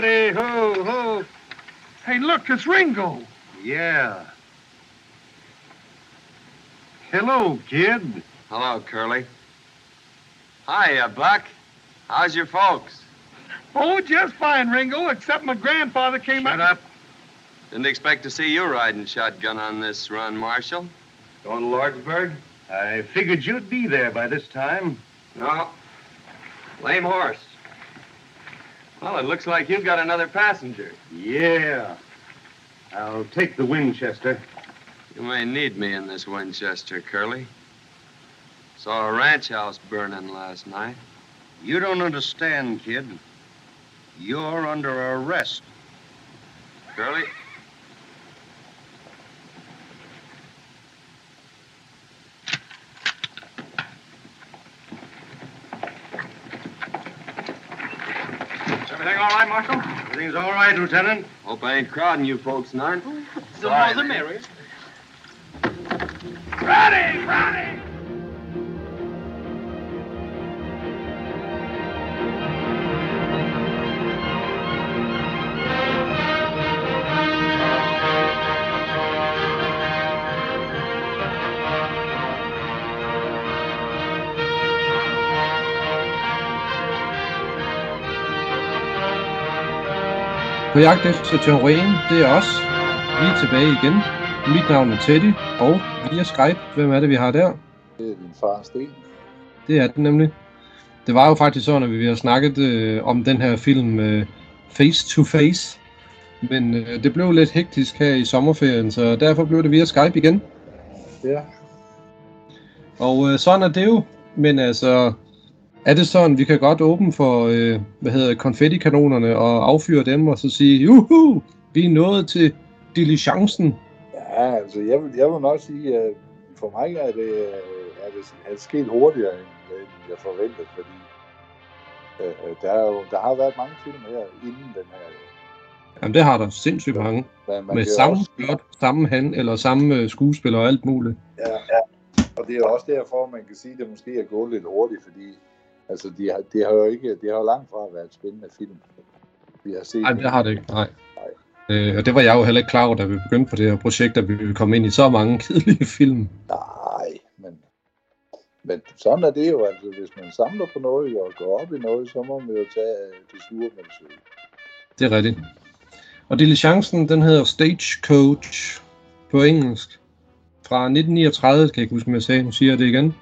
Howdy, ho, ho. Hey, look, it's Ringo. Yeah. Hello, kid. Hello, Curly. Hiya, Buck. How's your folks? Oh, just fine, Ringo, except my grandfather came up. Shut out. up. Didn't expect to see you riding shotgun on this run, Marshal. Going to Lordsburg? I figured you'd be there by this time. No. Lame horse. Well, it looks like you've got another passenger. Yeah. I'll take the Winchester. You may need me in this Winchester, Curly. Saw a ranch house burning last night. You don't understand, kid. You're under arrest. Curly? Everything all right, Marshal? Everything's all right, Lieutenant. Hope I ain't crowding you folks, Nard. The more the merrier. Ready, ready! På jagt efter Wayne, det er os. Vi er tilbage igen. Mit navn er Teddy, og via Skype, hvem er det, vi har der? Det er din far, Sten. Det er det nemlig. Det var jo faktisk sådan, at vi har snakket øh, om den her film øh, Face to Face. Men øh, det blev lidt hektisk her i sommerferien, så derfor blev det via Skype igen. Ja. Og øh, sådan er det jo. Men altså, er det sådan, vi kan godt åbne for, øh, hvad hedder konfettikanonerne og affyre dem og så sige, juhu, vi er nået til diligencen. Ja, altså, jeg vil, jeg vil nok sige, at for mig er det, øh, er det, er det sket hurtigere, end, jeg forventede, fordi øh, der, er jo, der har været mange film her inden den her. Jamen det har der sindssygt mange. Men man Med samme også, samme han eller samme øh, skuespiller og alt muligt. ja, ja. Og det er også derfor, man kan sige, at det måske er gået lidt hurtigt, fordi altså, de, har, de har jo ikke, det har jo langt fra været et spændende film. Vi har set Nej, det har det ikke. Nej. Øh, og det var jeg jo heller ikke klar over, da vi begyndte på det her projekt, at vi ville komme ind i så mange kedelige film. Nej, men, men sådan er det jo. Altså, hvis man samler på noget og går op i noget, så må man jo tage det sure med det søde. Det er rigtigt. Og diligencen, den hedder Stagecoach på engelsk. Fra 1939, kan jeg ikke huske, om jeg sagde, nu siger jeg det igen.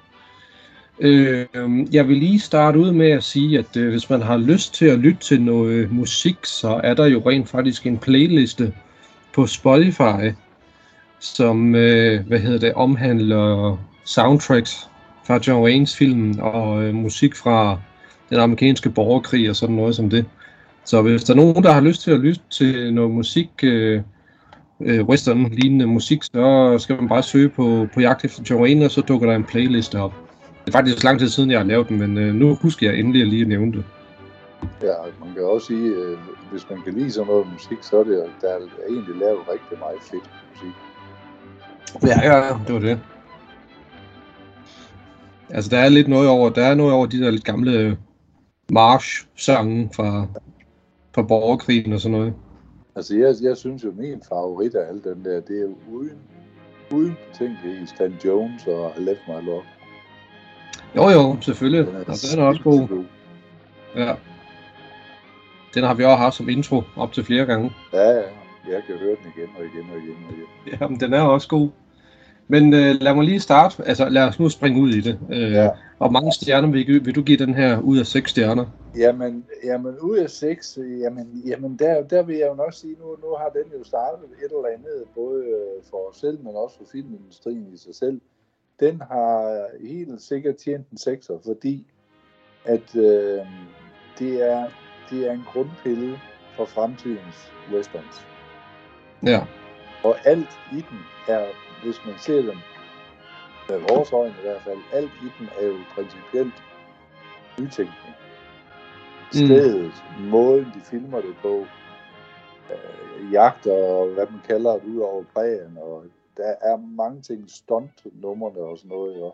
Øh, jeg vil lige starte ud med at sige, at øh, hvis man har lyst til at lytte til noget øh, musik, så er der jo rent faktisk en playliste på Spotify, som øh, hvad hedder det, omhandler soundtracks fra John Waynes film og øh, musik fra den amerikanske borgerkrig og sådan noget som det. Så hvis der er nogen, der har lyst til at lytte til noget musik, øh, øh, western-lignende musik, så skal man bare søge på, på jagt efter John Wayne, og så dukker der en playliste op. Det er faktisk lang tid siden, jeg har lavet den, men øh, nu husker jeg endelig at lige nævne det. Ja, man kan også sige, øh, hvis man kan lide sådan noget musik, så er det der er egentlig lavet rigtig meget fedt musik. Ja, ja, det var det. Altså, der er lidt noget over, der er noget over de der lidt gamle øh, march-sange fra, fra borgerkrigen og sådan noget. Altså, jeg, jeg synes jo, min favorit af alle den der, det er uden, uden betænkeligt Stan Jones og Left My Love. Jo, jo, selvfølgelig. Den er, Og den er også god. Ja. Den har vi også haft som intro op til flere gange. Ja, ja. Jeg kan høre den igen og igen og igen og igen. Jamen, den er også god. Men øh, lad mig lige starte. Altså, lad os nu springe ud i det. Øh, Ja. Og mange stjerner vil, vil du give den her ud af seks stjerner? Jamen, jamen ud af seks, jamen, jamen der, der vil jeg jo nok sige, nu, nu har den jo startet et eller andet, både øh, for os selv, men også for filmindustrien i sig selv. Den har helt sikkert tjent en sekser, fordi at øh, det, er, det er en grundpille for fremtidens westerns. Ja. Og alt i den er, hvis man ser den med vores øjne i hvert fald, alt i den er jo principielt nytænkning. Mm. Stedet, mm. måden de filmer det på, øh, jagt og hvad man kalder det, ud over prægen, og der er mange ting, stunt-nummerne og sådan noget. Jo.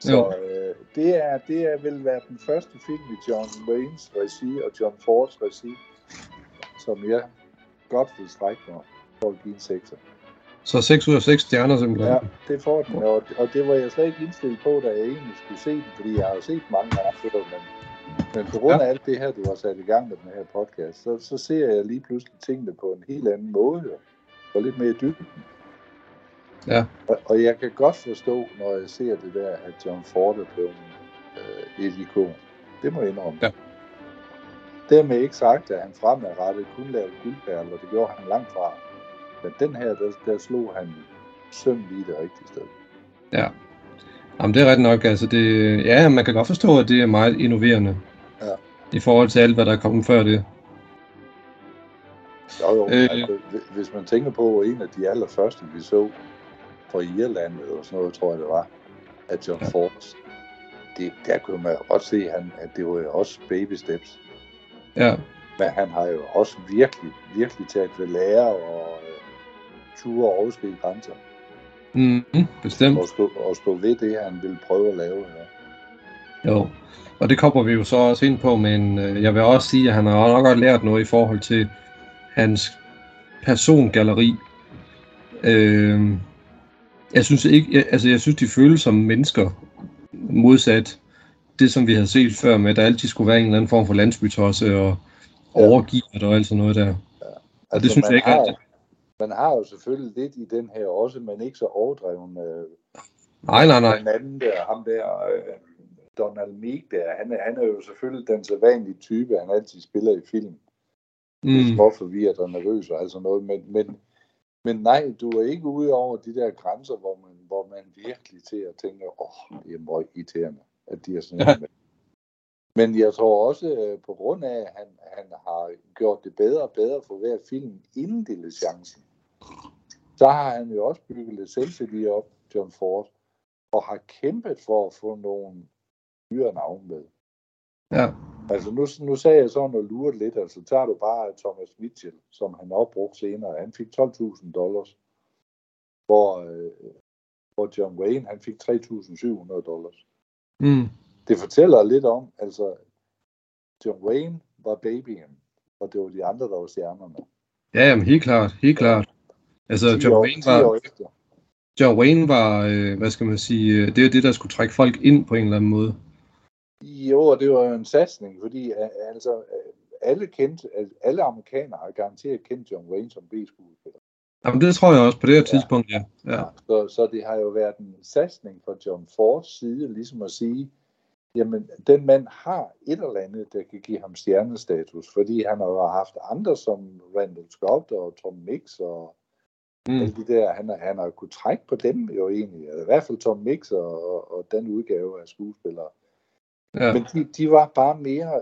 Så Jo. øh, det, er, det er vel være den første film i John Waynes regi og John Fords regi, som jeg godt vil strække mig for at give en 6. Så 6 ud af 6 stjerner simpelthen. Ja, det får den, og, og det var jeg slet ikke indstillet på, da jeg egentlig skulle se den, fordi jeg har jo set mange før, men, men på grund af alt det her, du har sat i gang med den her podcast, så, så ser jeg lige pludselig tingene på en helt anden måde, og lidt mere i dybden. Ja. Og, og jeg kan godt forstå, når jeg ser det der, at John Ford er blevet øh, et ikon. Det må jeg indrømme. Ja. Dermed ikke sagt, at han fremadrettet kun lavede guldperler, og det gjorde han langt fra. Men den her, der, der slog han søm lige det rigtige sted. Ja. Jamen, det er ret nok. Altså, det, ja, man kan godt forstå, at det er meget innoverende. Ja. I forhold til alt, hvad der er kommet før det. Jo, jo, Øh. altså, hvi- hvis man tænker på en af de allerførste, vi så fra Irland eller sådan noget, tror jeg det var, at John Ja. Ford, det, der kunne man godt se, han, at det var jo også baby steps. Ja. Men han har jo også virkelig, virkelig taget ved lære og øh, ture og overskride grænser. Mm, bestemt. Og stå, og stå ved det, han ville prøve at lave. Ja. Jo. Og det kommer vi jo så også ind på, men øh, jeg vil også sige, at han har nok godt lært noget i forhold til hans persongalleri. Øh, jeg synes ikke, jeg, altså jeg synes, de føles som mennesker, modsat det, som vi havde set før med, at der altid skulle være en eller anden form for landsbytosse og Ja. overgivet og alt sådan noget der. Og det synes jeg ikke har, altid. Man har jo selvfølgelig lidt i den her også, men ikke så overdreven. Øh, Nej, nej, nej. Den anden der, ham der, øh, Donald Meek der, han er, han er jo selvfølgelig den sædvanlige type, han altid spiller i film. Mm. Mm, Små forvirret og nervøs og alt sådan noget, men, men, men nej, du er ikke ude over de der grænser, hvor man, hvor man virkelig til at tænke, åh, oh, det er meget irriterende, at de er sådan Ja. med. Men jeg tror også, øh, på grund af, at han, han har gjort det bedre og bedre for hver film inden diligencen, så har han jo også bygget lidt selvtillid op, John Ford, og har kæmpet for at få nogle dyre navne med. ja. Altså nu, nu sagde jeg sådan og lurede lidt, altså tager du bare Thomas Mitchell, som han opbrugte senere, han fik 12.000 dollars, hvor, øh, hvor John Wayne, han fik 3.700 dollars. Mm, Det fortæller lidt om, altså John Wayne var babyen, og det var de andre, der var stjernerne. ja, jamen, helt klart, helt klart. Altså, 10 John år, Wayne 10 var. John Wayne var, øh, hvad skal man sige, øh, det er det, der skulle trække folk ind på en eller anden måde. Jo, og det var jo en satsning, fordi øh, altså, øh, alle, kendte, alle amerikanere har garanteret kendt John Wayne som B-skuespiller. Jamen, det tror jeg også på det her Ja. tidspunkt, ja. ja. Så, så det har jo været en satsning fra John Fords side, ligesom at sige, jamen, den mand har et eller andet, der kan give ham stjernestatus, fordi han har haft andre som Randall Scott og Tom Mix og Mm. alle de der, han, har- han har kunnet trække på dem jo egentlig, i hvert fald Tom Mix og, og, og den udgave af skuespillere. Ja. Men de, de var bare mere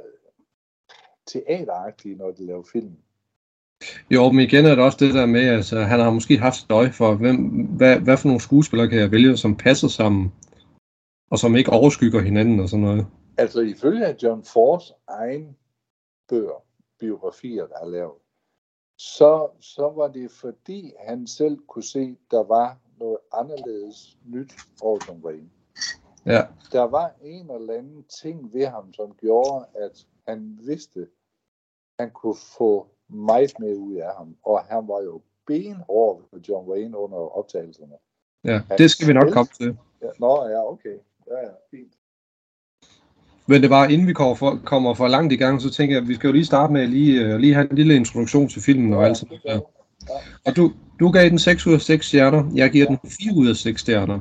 teateragtige, når de lavede film. Jo, men igen er det også det der med, altså, han har måske haft et øje for, hvem, hvad, hvad for nogle skuespillere kan jeg vælge, som passer sammen, og som ikke overskygger hinanden og sådan noget. Altså ifølge John Fords egen bøger, biografier, der er lavet, så, så var det fordi, han selv kunne se, der var noget anderledes nyt over John Wayne. Ja, Der var en eller anden ting ved ham, som gjorde, at han vidste, han kunne få meget mere ud af ham. Og han var jo benhård ved John Wayne under optagelserne. ja, det skal vi nok komme til. Ja, nå, ja, okay. Ja, ja, fint. Men det var, inden vi kommer for, kommer for langt i gang, så tænker jeg, at vi skal jo lige starte med at lige, uh, lige have en lille introduktion til filmen og alt sådan der. Og du, du gav den 6 ud af 6 stjerner, jeg giver den 4 ud af 6 stjerner.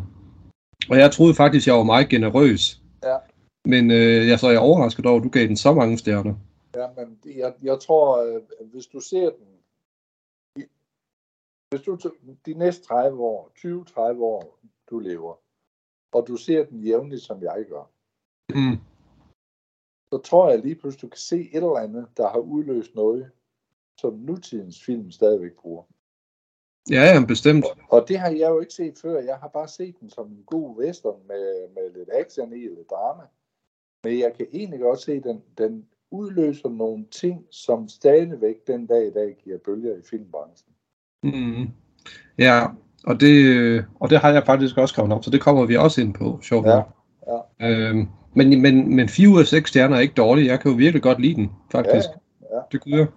Og jeg troede faktisk, jeg var meget generøs. Ja. Men øh, jeg så er jeg overrasket over, at du gav den så mange stjerner. Ja, men jeg, jeg tror, øh, hvis du ser den, hvis du de næste 30 år, 20-30 år, du lever, og du ser den jævnligt, som jeg gør, Mm. så tror jeg lige pludselig, du kan se et eller andet, der har udløst noget, som nutidens film stadigvæk bruger. Ja, ja, bestemt. Og det har jeg jo ikke set før. Jeg har bare set den som en god western med, med lidt action i, lidt drama. Men jeg kan egentlig godt se, at den, den udløser nogle ting, som stadigvæk den dag i dag giver bølger i filmbranchen. Mm. Ja, og det, og det har jeg faktisk også skrevet op, så det kommer vi også ind på, sjovt Ja, nok. Øhm, men, men, men 4 ud af 6 stjerner er ikke dårligt. Jeg kan jo virkelig godt lide den, faktisk. Ja, ja. Det kunne jeg.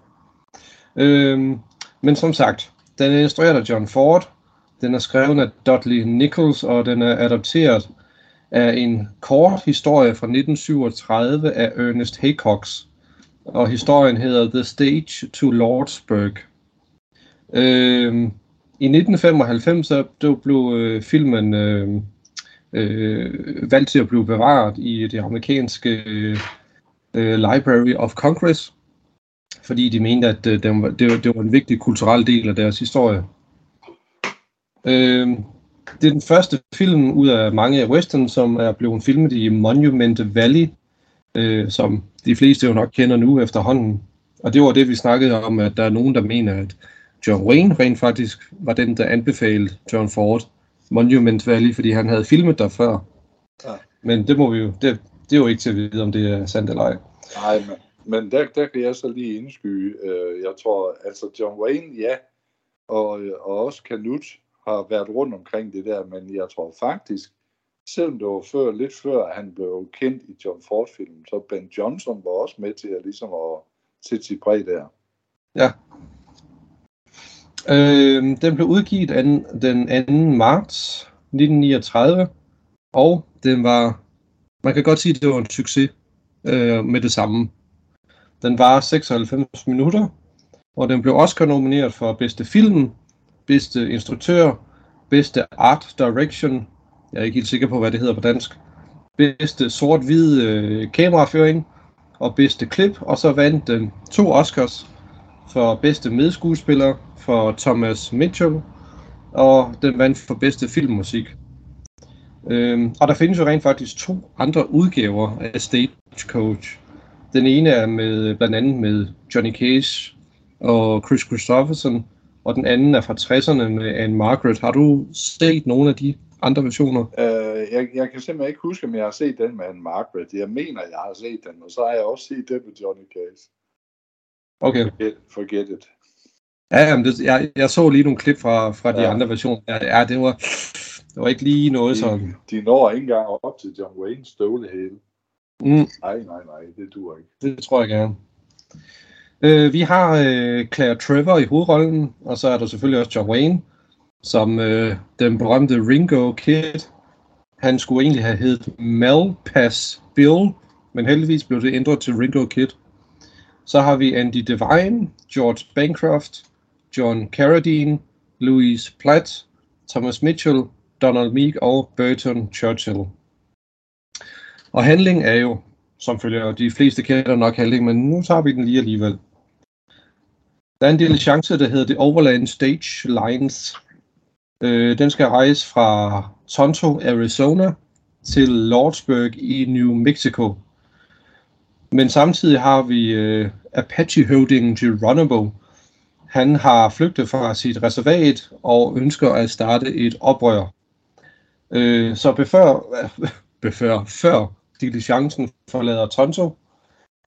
Øhm, men som sagt, den er instrueret af John Ford, den er skrevet af Dudley Nichols, og den er adopteret af en kort historie fra 1937 af Ernest Haycox. Og historien hedder The Stage to Lordsburg. Øhm, I 1995 så blev øh, filmen øh, øh, valgt til at blive bevaret i det amerikanske øh, øh Library of Congress, fordi de mente, at øh, det, var, det, var, det var en vigtig kulturel del af deres historie. Øh, det er den første film ud af mange af western, som er blevet filmet i Monument Valley, øh, som de fleste jo nok kender nu efterhånden. Og det var det, vi snakkede om, at der er nogen, der mener, at John Wayne rent faktisk var den, der anbefalede John Ford Monument Valley, fordi han havde filmet der før. Ja. Men det må vi jo, det, det er jo ikke til at vide, om det er sandt eller ej. Nej, men, men der, der kan jeg så lige indskyde. Øh, jeg tror, altså John Wayne, ja, og, og også Canut har været rundt omkring det der, men jeg tror faktisk, selvom det var før, lidt før han blev kendt i John Ford-filmen, så Ben Johnson var også med til at ligesom at sætte sit præg der. Ja. Øh, den blev udgivet an, den 2. marts 1939, og den var, man kan godt sige, at det var en succes øh, med det samme. Den var 96 minutter, og den blev Oscar nomineret for bedste film, bedste instruktør, bedste art direction, jeg er ikke helt sikker på, hvad det hedder på dansk, bedste sort-hvid øh, kameraføring og bedste klip, og så vandt den to Oscars for bedste medskuespiller for Thomas Mitchell, og den vandt for bedste filmmusik. Øhm, og der findes jo rent faktisk to andre udgaver af Stagecoach. Den ene er med blandt andet med Johnny Cage og Chris Christopherson, og den anden er fra 60'erne med Anne Margaret. Har du set nogle af de andre versioner? Uh, jeg, jeg kan simpelthen ikke huske, om jeg har set den med Anne Margaret. Jeg mener, jeg har set den, og så har jeg også set den med Johnny Cage. Okay. Forget, forget it. Ja, jamen det, jeg, jeg så lige nogle klip fra, fra de ja. andre versioner. Ja, ja, det var, det var ikke lige noget de, sådan. De når ikke engang op til John Wayne støvlehæle. Mm. Nej, nej, nej, det duer ikke. Det tror jeg gerne. Øh, vi har øh, Claire Trevor i hovedrollen, og så er der selvfølgelig også John Wayne, som øh, den berømte Ringo Kid. Han skulle egentlig have heddet Malpass Bill, men heldigvis blev det ændret til Ringo Kid. Så har vi Andy Devine, George Bancroft, John Carradine, Louise Platt, Thomas Mitchell, Donald Meek og Burton Churchill. Og handling er jo, som følger, de fleste kender nok handling, men nu tager vi den lige alligevel. Der er en lille chance, der hedder The Overland Stage Lines. Øh, den skal rejse fra Tonto, Arizona til Lordsburg i New Mexico. Men samtidig har vi øh, Apache-høvdingen Geronimo. Han har flygtet fra sit reservat og ønsker at starte et oprør. Øh, så befør, befør, før diligencen forlader Tonto,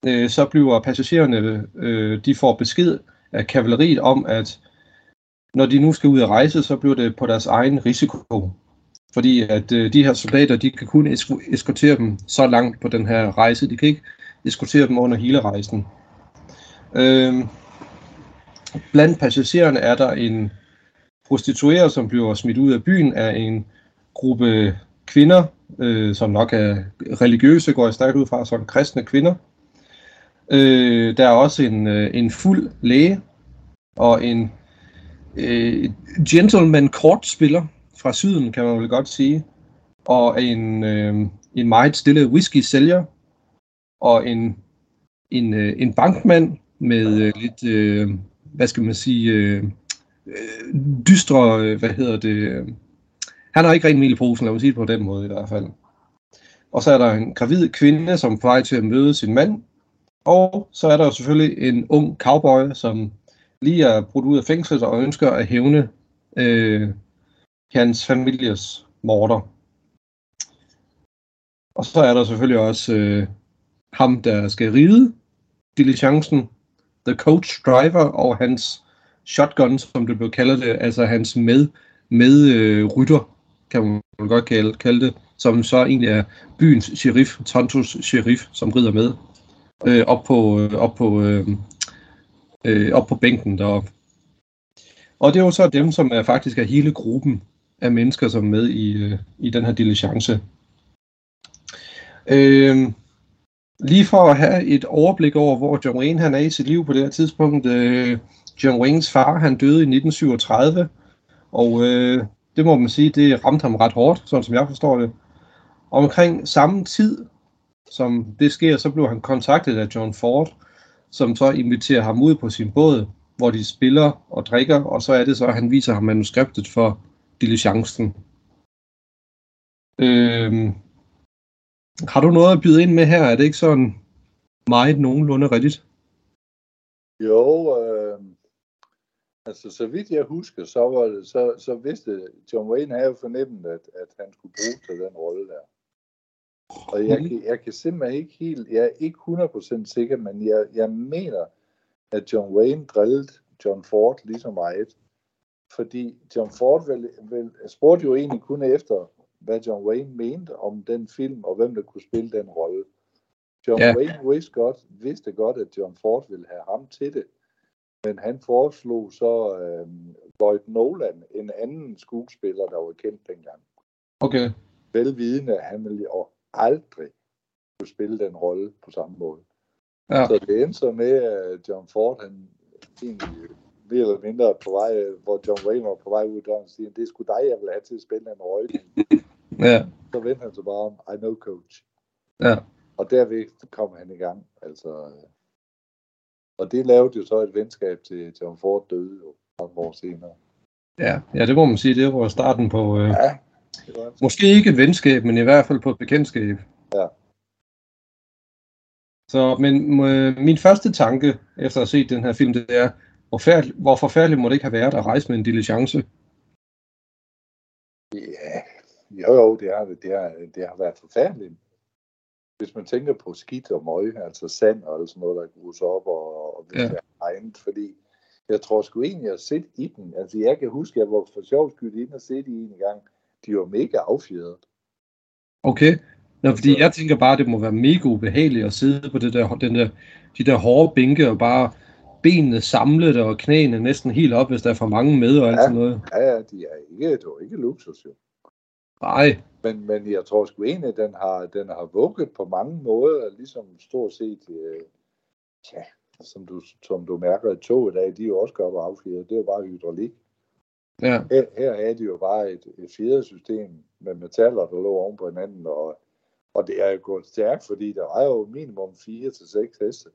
øh, så bliver passagererne, øh, de får besked af kavaleriet om, at når de nu skal ud at rejse, så bliver det på deres egen risiko. Fordi at øh, de her soldater, de kan kun eskortere dem så langt på den her rejse. De kan ikke eskortere dem under hele rejsen. Øh, blandt passagererne er der en prostitueret, som bliver smidt ud af byen af en gruppe kvinder, øh, som nok er religiøse, går jeg stærkt ud fra, som kristne kvinder. Øh, der er også en, øh, en fuld læge og en øh, gentleman kortspiller fra syden, kan man vel godt sige, og en, øh, en meget stille whisky-sælger, og en, en, øh, en bankmand med øh, lidt, øh, hvad skal man sige, øh, øh dystre, øh, hvad hedder det, øh, han har ikke rent mel i posen, lad mig sige det på den måde i hvert fald. Og så er der en gravid kvinde, som er på vej til at møde sin mand, og så er der jo selvfølgelig en ung cowboy, som lige er brudt ud af fængslet og ønsker at hævne øh, hans families morder. Og så er der selvfølgelig også øh, ham, der skal ride diligencen, the coach driver og hans shotgun, som det blev kaldt det, altså hans med, med øh, rytter, kan man godt kalde, kalde det, som så egentlig er byens sheriff, Tontos sheriff, som rider med øh, op på, øh, op på øh, øh, op på bænken deroppe. Og det er jo så dem, som er faktisk er hele gruppen af mennesker, som er med i, øh, i den her diligence. Øh, lige for at have et overblik over, hvor John Wayne han er i sit liv på det her tidspunkt. Øh, John Waynes far, han døde i 1937, og øh, det må man sige, det ramte ham ret hårdt, sådan som jeg forstår det. Og omkring samme tid, som det sker, så blev han kontaktet af John Ford, som så inviterer ham ud på sin båd, hvor de spiller og drikker, og så er det så, at han viser ham manuskriptet for diligencen. Øhm, har du noget at byde ind med her? Er det ikke sådan meget nogenlunde rigtigt? Jo, øh, altså så vidt jeg husker, så, var det, så, så vidste John Wayne havde fornemmet, at, at han skulle bruge til den rolle der. Og jeg, mm. jeg kan simpelthen ikke helt, jeg er ikke 100% sikker, men jeg, jeg mener, at John Wayne drillede John Ford lige så meget. Fordi John Ford vel, vel, spurgte jo egentlig kun efter, hvad John Wayne mente om den film, og hvem der kunne spille den rolle. John ja. Wayne vidste godt, vidste godt, at John Ford ville have ham til det. Men han foreslog så øh, Lloyd Nolan, en anden skuespiller, der var kendt dengang. Okay. Velvidende, at han ville jo aldrig kunne spille den rolle på samme måde. Ja. Så det endte så med, at John Ford, han egentlig mere eller mindre på vej, hvor John Wayne var på vej ud af døren, og siger, det er sgu dig, jeg vil have til at spille en rolle. Ja. Så vendte han så bare om, I know coach. Ja. Og derved kom han i gang. Altså, og det lavede jo så et venskab til John Ford døde jo mange år senere. Ja, ja, det må man sige, det var starten på, øh, Ja, det var måske ikke et venskab, men i hvert fald på et bekendtskab. Ja. Så, men øh, min første tanke, efter at have set den her film, det er, hvor, færd, hvor forfærdeligt må det ikke have været at rejse med en diligence? Ja, jo jo, det har, det har, det har været forfærdeligt. Hvis man tænker på skidt og møg, altså sand og sådan noget, der grus op og, og Ja. ja. egnet, fordi jeg tror sgu egentlig, at jeg har set i den. Altså jeg kan huske, at jeg var for sjov skyld inde og set i en gang. De var mega affjedret. Okay. Nå, fordi jeg tænker bare, at det må være mega ubehageligt at sidde på det der, den der, de der hårde bænke og bare benene samlet og knæene næsten helt op, hvis der er for mange med og alt Ja. sådan noget. Ja, ja, de er ikke, det var ikke luksus jo. Nej, Men, men jeg tror sgu egentlig, den har, den har vugget på mange måder, ligesom stort set, øh, ja, som du, som du mærker, at tog i dag, de er jo også godt affjedret. Det er jo bare hydraulik. ja, Her, her er de jo bare et, et fjedersystem med metaller, der lå oven på hinanden, og, og det er jo gået stærkt, fordi der er jo minimum 4 til 6 heste,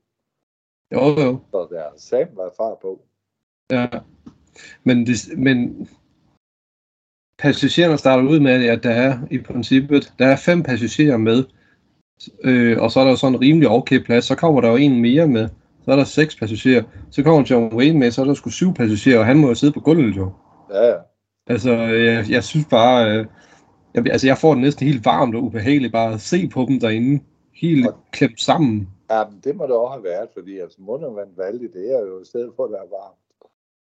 jo jo. så der er sammen været far på. Ja. Men, det, men passagererne starter ud med, at der er i princippet, der er fem passagerer med, øh, og så er der jo sådan en rimelig okay plads, så kommer der jo en mere med, så er der seks passagerer, så kommer John Wayne med, så er der sgu syv passagerer, og han må jo sidde på gulvet jo. Ja, ja. Altså, jeg, jeg synes bare, øh, jeg, altså jeg får det næsten helt varmt og ubehageligt bare at se på dem derinde, helt klemt sammen. ja men det må det også have været, fordi altså Mundervand valgte, det er jo et sted, hvor der er varmt.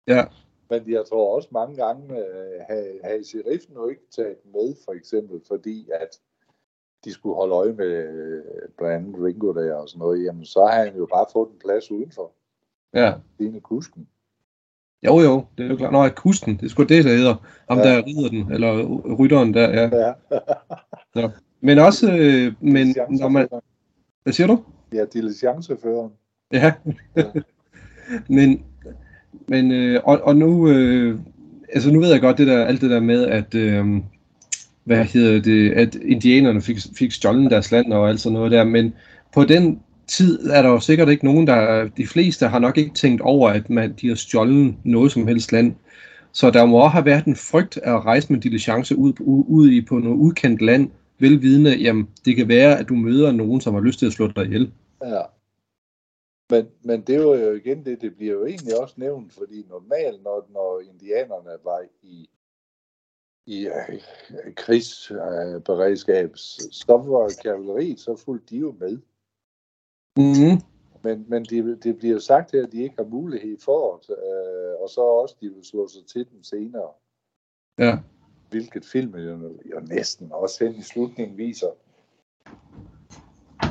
Ja, Men jeg tror også mange gange, øh, havde, havde sheriffen jo ikke taget med, for eksempel, fordi at de skulle holde øje med øh, blandt andet Ringo der og sådan noget, jamen så har han jo bare fået en plads udenfor, ja. i kusken. Jo jo, det er jo klart. Nå, kusten, det er sgu det, der hedder. Ham Ja. der rider den, eller rytteren der, ja. Ja. Men også, øh, men når man, hvad siger du? Ja, diligenceføreren. Ja. men, men øh, og, og nu, øh, altså nu ved jeg godt det der, alt det der med, at, øh, hvad hedder det, at indianerne fik, fik stjålet deres land og alt sådan noget der, men på den tid er der jo sikkert ikke nogen, der, de fleste har nok ikke tænkt over, at man, de har stjålet noget som helst land. Så der må også have været en frygt af at rejse med diligence ud, ud, ud i på noget udkendt land, velvidende, jamen det kan være, at du møder nogen, som har lyst til at slå dig ihjel. Ja. Men, men det er jo igen det, det bliver jo egentlig også nævnt, fordi normalt, når, når indianerne var i, i øh, krigsberedskab, så var kavaleriet, så fulgte de jo med. Mm-hmm. Men, men det, det bliver jo sagt her, at de ikke har mulighed for det, øh, og så også, de vil slå sig til dem senere. Ja. Hvilket filmen jo, jo næsten også hen i slutningen viser.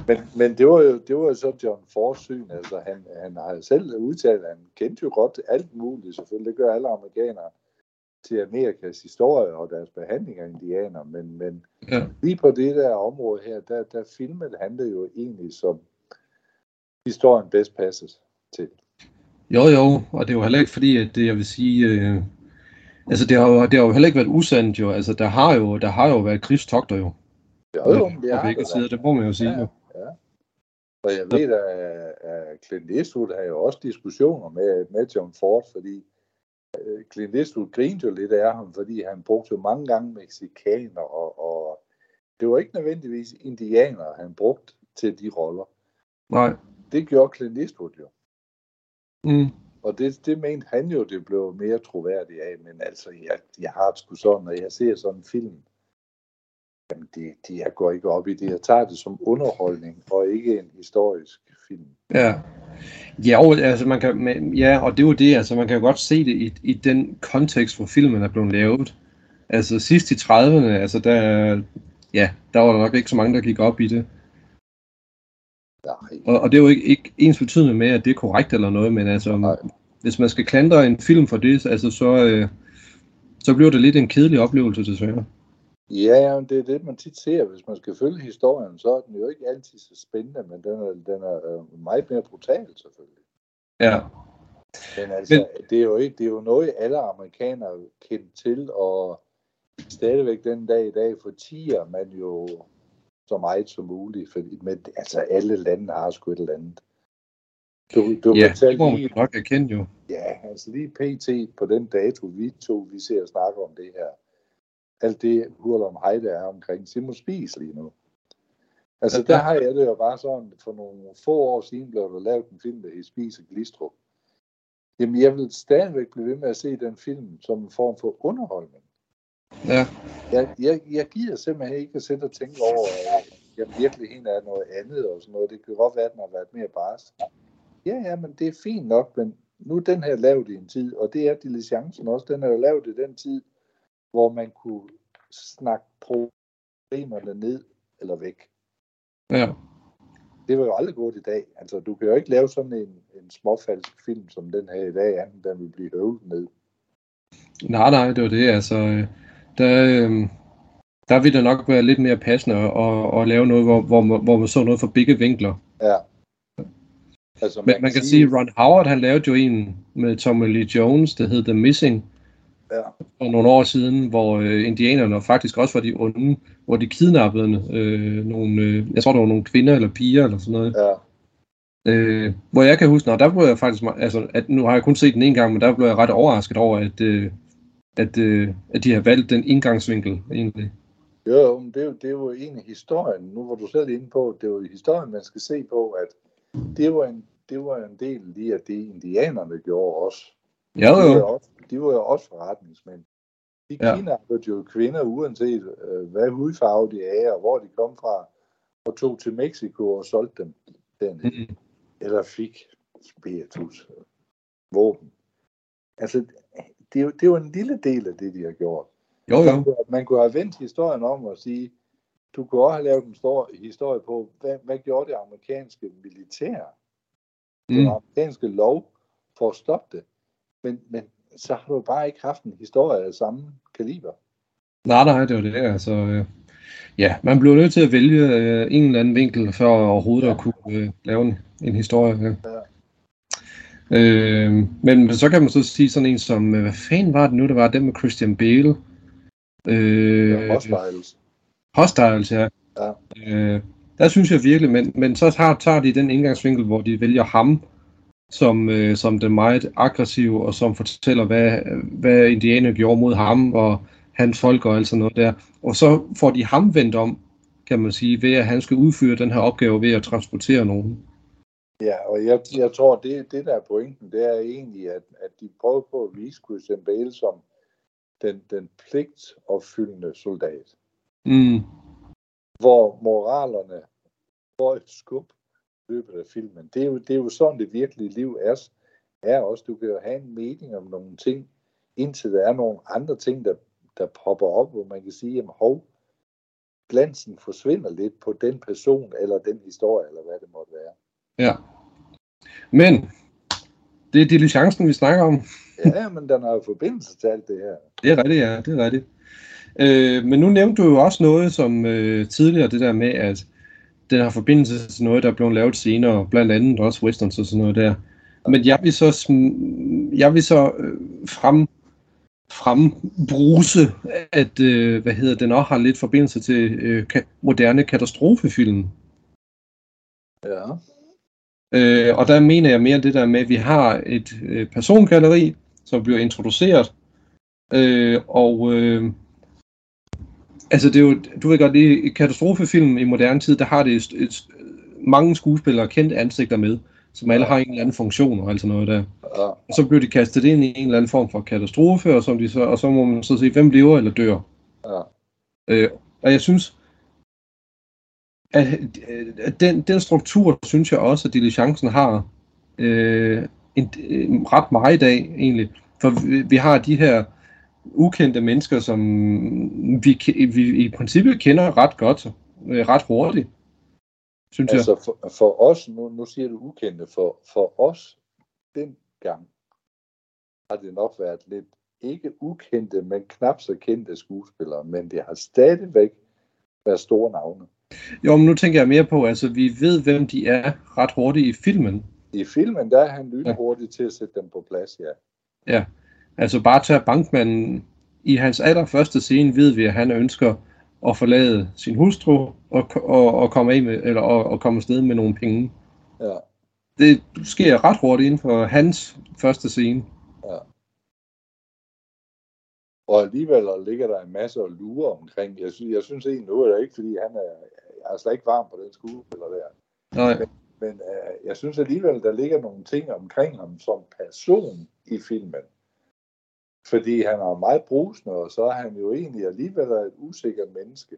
Men, men det var jo det var jo så John Forsyn, altså han, han har selv udtalt, han kendte jo godt alt muligt, selvfølgelig, det gør alle amerikanere til Amerikas historie og deres behandling af indianer, men, men Ja. lige på det der område her, der, der filmet han det jo egentlig, som historien bedst passes til. Jo, jo, og det er jo heller ikke fordi, at det, jeg vil sige, øh, altså det har, jo, det har jo heller ikke været usandt jo, altså der har jo, der har jo været krigstogter jo, Jo, jo, det på begge sider, det må man jo sige Ja, jo. Og jeg ved, at, at Clint Eastwood har jo også diskussioner med, med John Ford, fordi øh, Clint Eastwood grinede jo lidt af ham, fordi han brugte jo mange gange mexikaner, og, og det var ikke nødvendigvis indianere, han brugte til de roller. Nej. Det gjorde Clint Eastwood jo. Mm. Og det, det mente han jo, det blev mere troværdigt af, men altså, jeg, jeg har sgu sådan, når jeg ser sådan en film, jamen, de, de, jeg går ikke op i det. Jeg tager det som underholdning, og ikke en historisk film. Ja. Ja, og, altså man kan, ja, og det er jo det, altså man kan jo godt se det i, i den kontekst, hvor filmen er blevet lavet. Altså sidst i 30'erne, altså der, ja, der var der nok ikke så mange, der gik op i det. Nej, Og, og det er jo ikke, ikke ens betydende med, at det er korrekt eller noget, men altså, Nej. hvis man skal klandre en film for det, altså så, øh, så bliver det lidt en kedelig oplevelse, desværre. Ja, det er det, man tit ser. Hvis man skal følge historien, så er den jo ikke altid så spændende, men den er, den er øh, meget mere brutal, selvfølgelig. Ja, Men altså, men... Det, er jo ikke, det er jo noget, alle amerikanere kender til, og stadigvæk den dag i dag fortiger man jo så meget som muligt, fordi men, altså, alle lande har sgu et eller andet. Du, du ja det må man lige, nok erkende jo. ja, altså lige pt. på den dato, vi to, vi ser og snakker om det her. Alt det Hurlum Heide er omkring Simon Spies lige nu. Altså Ja. der har jeg det jo bare sådan, for nogle få år siden blev der lavet en film, der hed Spis og Glistrup. Jamen jeg vil stadigvæk blive ved med at se den film som en form for underholdning. Ja, Jeg, jeg, jeg gider simpelthen ikke at sætte og tænke over, at jeg virkelig hende er noget andet og sådan noget. Det kan godt være, at den har været mere barsk. Ja, ja, men det er fint nok, men nu er den her lavet i en tid, og det er diligencen også. Den er jo lavet i den tid, hvor man kunne snakke problemerne ned eller væk. ja. Det var jo aldrig gået i dag. Altså, du kan jo ikke lave sådan en, en småfalsk film som den her i dag, anden den vil blive høvlet ned. Nej, nej, det var det, altså, der, øh, der vil det nok være lidt mere passende at, at lave noget, hvor, hvor, man- hvor man så noget fra begge vinkler. Ja. Altså, Men man kan sige, at Ron Howard, han lavede jo en med Tommy Lee Jones, der hed The Missing, Ja, for nogle år siden, hvor øh, indianerne faktisk også var de onde, hvor de kidnappede øh, nogle, øh, jeg tror, der var nogle kvinder eller piger eller sådan noget. ja. Øh, hvor jeg kan huske, nå, der blev jeg faktisk, altså, at nu har jeg kun set den en gang, men der blev jeg ret overrasket over, at, øh, at, øh, at de har valgt den indgangsvinkel, egentlig. Jo, men det er jo, det er jo en af historien. Nu var du selv inde på, det er jo historien, man skal se på, at det var en, det var en del lige af det, indianerne gjorde også. Ja, De var jo også, de var jo også forretningsmænd. De Ja. kidnappede jo kvinder, uanset øh, hvad hudfarve de er, og hvor de kom fra, og tog til Mexico og solgte dem dernede. Mm. Eller fik spiritus, øh, våben. Altså, det er, jo, det er jo en lille del af det, de har gjort. Jo, Man, jo. kunne, man kunne have vendt historien om og sige, du kunne også have lavet en stor historie på, hvad, hvad gjorde det amerikanske militær, mm. den amerikanske lov, for at stoppe det. Men, men så har du bare ikke haft en historie af samme kaliber. Nej, nej, det var det, altså. Øh, ja, man bliver nødt til at vælge øh, en eller anden vinkel, for overhovedet at kunne øh, lave en, en historie. Ja. Ja. Øh, men så kan man så sige sådan en som, øh, hvad fanden var det nu, det var den med Christian Bale? Øh, Ja, Hostiles. Hostiles, ja. Ja. Øh, der synes jeg virkelig, men, men så tager, tager de den indgangsvinkel, hvor de vælger ham som, øh, som den meget aggressive, og som fortæller, hvad, hvad indianerne gjorde mod ham, og hans folk og alt sådan noget der. Og så får de ham vendt om, kan man sige, ved at han skal udføre den her opgave ved at transportere nogen. Ja, og jeg, jeg tror, det, det der er pointen, det er egentlig, at, at de prøver på at vise Christian Bale som den, den pligtopfyldende soldat. Mm, hvor moralerne får et skub løbet af filmen. Det er jo, det er jo sådan, det virkelige liv er, er også. Du kan jo have en mening om nogle ting, indtil der er nogle andre ting, der, der popper op, hvor man kan sige, jamen hov, glansen forsvinder lidt på den person, eller den historie, eller hvad det måtte være. Ja. Men, det er diligencen, vi snakker om. Ja, men den har jo forbindelse til alt det her. Det er rigtigt, ja. Det er rigtigt. Øh, men nu nævnte du jo også noget som øh, tidligere, det der med, at den har forbindelse til noget, der er blevet lavet senere, blandt andet også westerns og sådan noget der. Men jeg vil så, jeg vil så øh, frem, frembruse, at øh, hvad hedder den også har lidt forbindelse til øh, ka- moderne katastrofefilm. Ja. Øh, og der mener jeg mere det der med, at vi har et øh, persongalleri, som bliver introduceret, øh, og øh, altså det er jo, du ved godt, i katastrofefilm i moderne tid, der har det et, et, mange skuespillere kendte ansigter med, som alle har en eller anden funktion og alt sådan noget der. Og så bliver de kastet ind i en eller anden form for katastrofe, og, som de så, og så må man så se, hvem lever eller dør. Ja. Øh, og jeg synes, at, at den, den struktur, synes jeg også, at diligencen har øh, en, en ret meget i dag, egentlig. For vi, vi har de her ukendte mennesker, som vi, vi i princippet kender ret godt, øh, ret hurtigt, synes jeg. Altså for, for os, nu, nu siger du ukendte, for, for os dengang har det nok været lidt ikke ukendte, men knap så kendte skuespillere, men det har stadigvæk været store navne. Jo, men nu tænker jeg mere på, altså vi ved, hvem de er ret hurtigt i filmen. I filmen, der er han lynhurtig til at sætte dem på plads, ja. Ja, altså bare tage bankmanden. I hans allerførste scene ved vi, at han ønsker at forlade sin hustru og, og, og komme af med, eller og, og komme afsted med nogle penge. ja. Det sker ret hurtigt inden for hans første scene. Og alligevel ligger der en masse at lure omkring. Jeg synes, jeg synes egentlig, nu er det ikke, fordi han er, jeg er slet ikke varm på den skuespiller der. Nej, Men øh, jeg synes alligevel, der ligger nogle ting omkring ham som person i filmen. Fordi han er meget brusende, og så er han jo egentlig alligevel et usikkert menneske.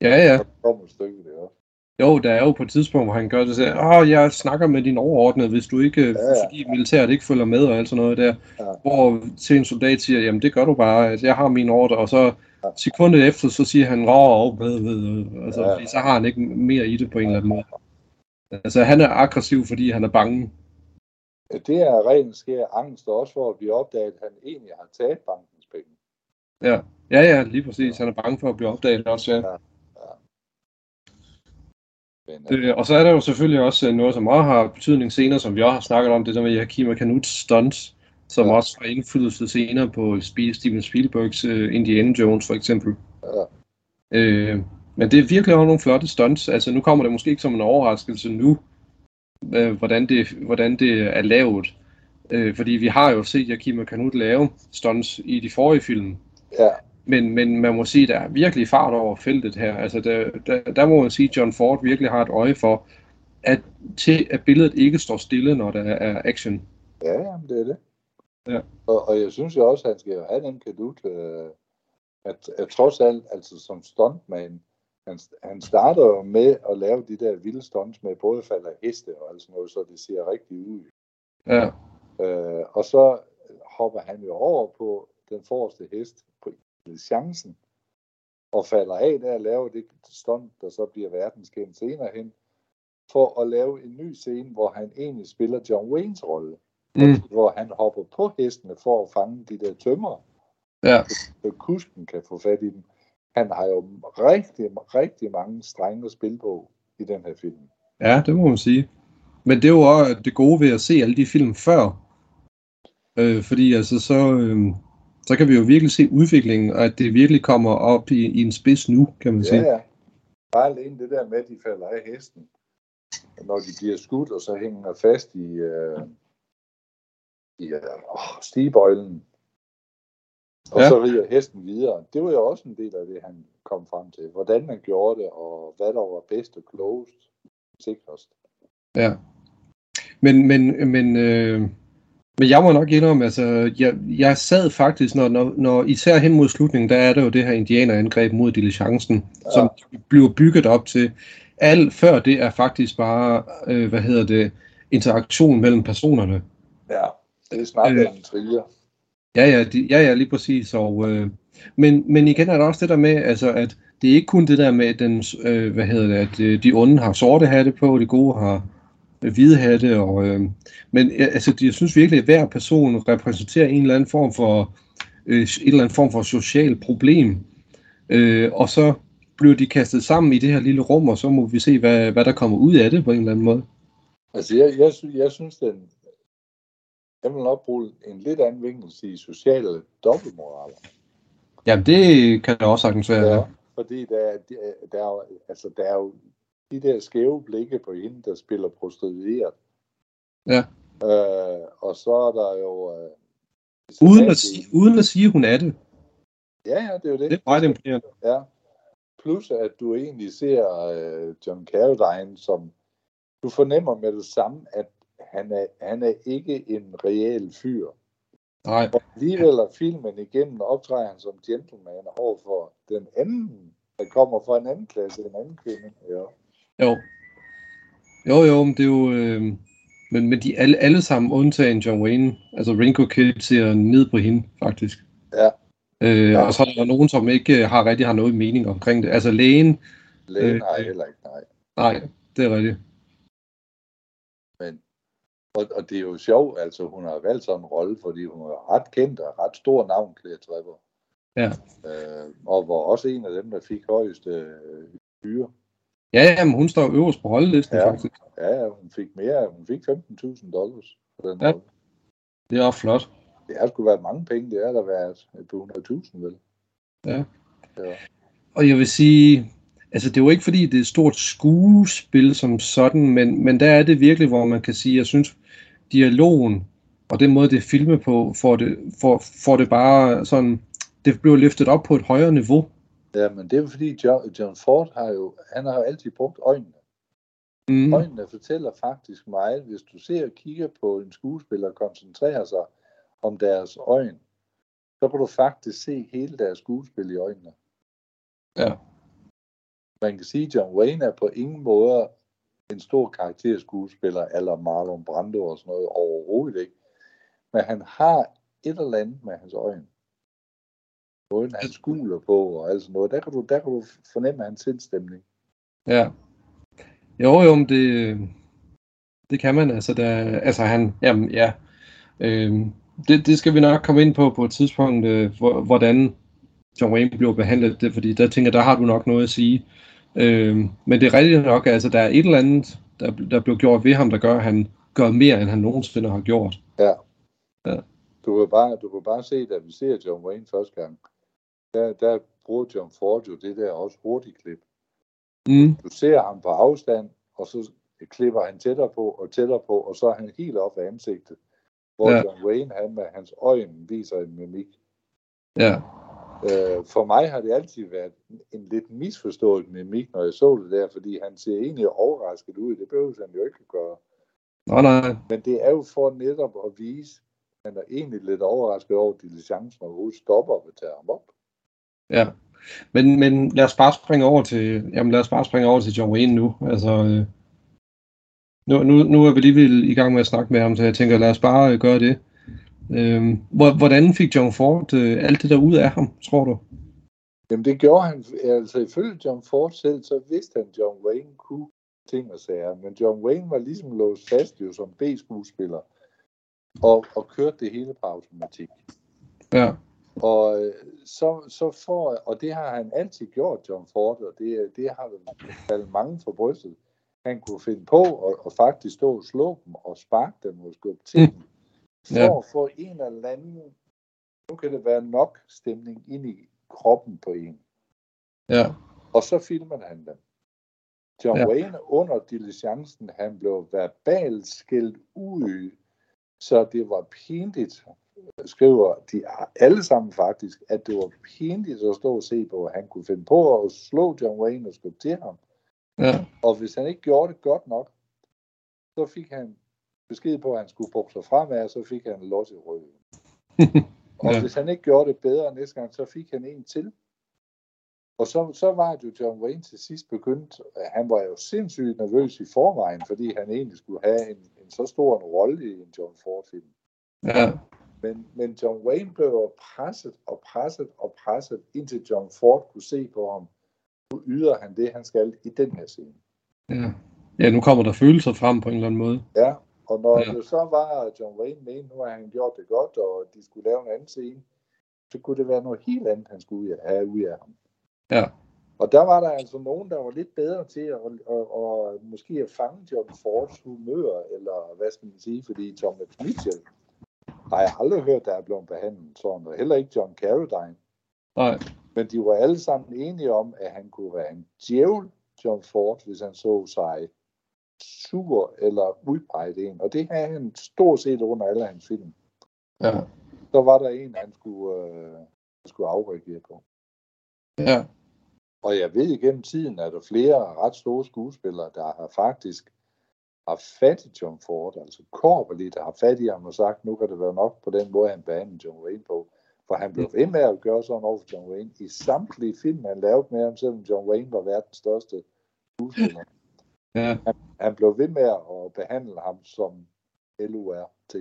ja, ja. Kommer et stykke det også. Jo, der er jo på et tidspunkt, hvor han gør det, så åh, jeg snakker med din overordnede, hvis du ikke, ja, ja. fordi militæret ikke følger med og alt sådan noget der. Ja. Hvor til en soldat siger, jamen det gør du bare, altså, jeg har min ordre, og så Ja. sekundet efter, så siger han, åh, ved, ved, altså, Ja. fordi så har han ikke mere i det på en eller anden måde. Altså, han er aggressiv, fordi han er bange. Det er ren skær angst også for at blive opdaget, at han egentlig har taget bankens penge. Ja, ja, ja lige præcis. Han er bange for at blive opdaget også, ja. Men, øh, Øh, og så er der jo selvfølgelig også øh, noget, som også har betydning senere, som vi også har snakket om, det der med Yakima Canuts stunts, som Ja. ja. også har indflydelse senere på Steven Spielbergs uh, Indiana Jones for eksempel. Ja. Øh, men det er virkelig også nogle flotte stunts. Altså nu kommer det måske ikke som en overraskelse nu, øh, hvordan, det, hvordan det er lavet. Øh, fordi vi har jo set Yakima Canut lave stunts i de forrige film. ja, Men, men man må sige, at der er virkelig fart over feltet her. Altså der, der, der må man sige, at John Ford virkelig har et øje for, at, til at billedet ikke står stille, når der er action. ja, jamen, det er det. Ja. Og, og jeg synes jo også, at han skal have den kadut, øh, at, at trods alt, altså som stuntman, han, han starter jo med at lave de der vilde stunts med både falder heste og alt sådan noget, så det ser rigtigt ud. Ja, Øh, og så hopper han jo over på den forreste hest på chancen og falder af der og laver det stunt, der så bliver verdenskendt senere hen, for at lave en ny scene, hvor han egentlig spiller John Waynes rolle, mm, hvor han hopper på hestene for at fange de der tømmer, ja, så kusken kan få fat i dem. Han har jo rigtig, rigtig mange strenge at spille på i den her film. ja, det må man sige. Men det er jo også det gode ved at se alle de film før. Øh, fordi altså så, øh, så kan vi jo virkelig se udviklingen, og at det virkelig kommer op i, i en spids nu, kan man Ja, sige. ja. Bare alene det der med, at de falder af hesten, når de bliver skudt, og så hænger fast i, øh, i øh, stigebøjlen. Og Ja. så rider hesten videre. Det var jo også en del af det, han kom frem til. Hvordan man gjorde det, og hvad der var bedst og klogest, sikrest. Ja. Men, men, men, øh, men jeg må nok indrømme, altså, jeg, jeg sad faktisk, når, når, når især hen mod slutningen, der er der jo det her indianerangreb mod diligencen, ja. som bliver bygget op til. Alt før det er faktisk bare, øh, hvad hedder det, interaktion mellem personerne. Ja, det er snart Øh. en triller. Ja, ja, de, ja, ja, lige præcis. Og, øh, men, men igen er der også det der med, altså, at det er ikke kun det der med, at den, øh, hvad hedder det, at øh, de onde har sorte hatte på, og de gode har øh, hvide hatte. Og, øh, men altså, jeg synes virkelig, at hver person repræsenterer en eller anden form for, øh, en eller anden form for social problem. Øh, og så bliver de kastet sammen i det her lille rum, og så må vi se, hvad, hvad der kommer ud af det på en eller anden måde. Altså, jeg, jeg, jeg synes, den, jeg vil bruge en lidt anden vinkel sige sociale dobbeltmoraler. Jamen, det kan der også sagtens være. Ja, fordi der, er- der, der, er, altså, der er jo de der skæve blikke på hende, der spiller prostitueret. Ja. Øh, og så er der jo... Øh, Uden at, sige, uden at sige, hun er det. Ja, ja, det er jo det. Det er meget imponerende. Ja. Plus at du egentlig ser øh, John Carradine som... Du fornemmer med det samme, at han er, han er ikke en reel fyr. Nej, Alligevel er filmen igennem optræder han som gentleman over for den anden, der kommer fra en anden klasse, en anden kvinde. Ja. jo. Jo, jo, men det er jo... Øh, men, men de alle, alle sammen undtagen John Wayne, altså Ringo Kid ser ned på hende, faktisk. Ja. Øh, Ja. Og så er der nogen, som ikke har rigtig har noget mening omkring det. Altså lægen, Lægen Øh, har øh. heller ikke, nej. nej, det er rigtigt. Og, og det er jo sjovt, altså hun har valgt sådan en rolle, fordi hun er ret kendt og ret stor navn, Claire Trevor. Ja. Øh, og var også en af dem, der fik højeste øh, hyre. Ja, ja, men hun står øverst på holdlisten, Ja. faktisk. Ja, hun fik mere. Hun fik 15.000 dollars for den Ja. rolle. Det er også flot. Det har sgu været mange penge. Det er der været et par hundrede tusind, vel? Ja. Ja. Og jeg vil sige, altså det er jo ikke fordi, det er et stort skuespil som sådan, men, men der er det virkelig, hvor man kan sige, jeg synes, dialogen og den måde, det er filmet på, får det, får, får det bare sådan, det bliver løftet op på et højere niveau. Ja, men det er fordi John, John Ford har jo, han har jo altid brugt øjnene. Mm. Øjnene fortæller faktisk meget. Hvis du ser og kigger på en skuespiller og koncentrerer sig om deres øjne, så kan du faktisk se hele deres skuespil i øjnene. Ja. Man kan sige, at John Wayne er på ingen måde en stor karakterskuespiller, eller Marlon Brando og sådan noget, overhovedet ikke. Men han har et eller andet med hans øjne. Måden han skuler på og alt sådan noget. Der kan du, der kan du fornemme hans sindstemning. Ja. Jo, jo, men det, det kan man, altså, der, altså han, jamen, ja, øhm, det, det skal vi nok komme ind på på et tidspunkt, øh, hvordan John Wayne bliver behandlet, det, fordi der tænker der har du nok noget at sige. Øhm, men det er rigtigt nok, altså der er et eller andet, der, der blev gjort ved ham, der gør, at han gør mere, end han nogensinde har gjort. Du kan bare, du kan bare se, da vi ser John Wayne første gang, der, der bruger John Ford jo det der også hurtigt klip. Mm, Du ser ham på afstand, og så klipper han tættere på og tættere på, og så er han helt op af ansigtet. Hvor Ja. ja. John Wayne, han med hans øjne, viser en mimik. ja, Øh, for mig har det altid været en lidt misforstået mimik, når jeg så det der, fordi han ser egentlig overrasket ud. Det behøver han jo ikke at gøre. nej, nej, Men det er jo for netop at vise, at han er egentlig lidt overrasket over diligencen, og overhovedet stopper og vil tage ham op. ja. Men, men lad os bare springe over til, jamen lad os bare springe over til John Wayne nu, altså, øh, nu, nu, nu er vi lige i gang med at snakke med ham, så jeg tænker, lad os bare øh, gøre det. Hvor- hvordan fik John Ford øh, alt det der ud af ham, tror du? Jamen det gjorde han, altså ifølge John Ford selv, så vidste han, at John Wayne kunne ting og sager. Men John Wayne var ligesom låst fast jo som B-skuespiller, og, og kørte det hele på automatik. Ja, Og øh, så, så får, og det har han altid gjort, John Ford, og det, det har faldet mange for brystet. Han kunne finde på at, at faktisk stå og slå dem og sparke dem og skubbe til dem, for Ja. at få en eller anden, nu kan det være nok stemning ind i kroppen på en. ja, Og så filmede han dem. John Ja. Wayne under diligencen, han blev verbalt skældt ud, så det var pinligt, skriver de alle sammen faktisk, at det var pinligt at stå og se på, at han kunne finde på at slå John Wayne og skubbe til ham. ja, Og hvis han ikke gjorde det godt nok, så fik han besked på, at han skulle bukke sig fremad, og så fik han lov til røde. Og Ja. hvis han ikke gjorde det bedre næste gang, så fik han en til. Og så, så var det jo John Wayne til sidst begyndt, han var jo sindssygt nervøs i forvejen, fordi han egentlig skulle have en, en så stor en rolle i en John Ford-film. ja, Men, men John Wayne blev jo presset og presset og presset, indtil John Ford kunne se på ham. Nu yder han det, han skal i den her scene. Ja. ja, nu kommer der følelser frem på en eller anden måde. Ja, og når Ja. det så var, at John Wayne mente, nu har han gjort det godt, og de skulle lave en anden scene, så kunne det være noget helt andet, han skulle have ud af ham. Ja. Og der var der altså nogen, der var lidt bedre til at, at, at, at måske at fange John Fords humør, eller hvad skal man sige, fordi Thomas Mitchell har jeg aldrig hørt, der er blevet behandlet sådan, og heller ikke John Carradine. Nej, Men de var alle sammen enige om, at han kunne være en djævel, John Ford, hvis han så sig sur eller udpeget en. Og det havde han stort set under alle hans film. ja, Så var der en, han skulle, øh, skulle afreagere på. ja, Og jeg ved igennem tiden, at der flere ret store skuespillere, der har faktisk har fat i John Ford, altså korporligt har fat i ham og sagt, nu kan det være nok på den måde, han behandlede John Wayne på. For han blev ved med at gøre sådan over for John Wayne i samtlige film, han lavede med ham, selvom John Wayne var verdens største skuespiller. Ja, Han blev ved med at behandle ham som LURT.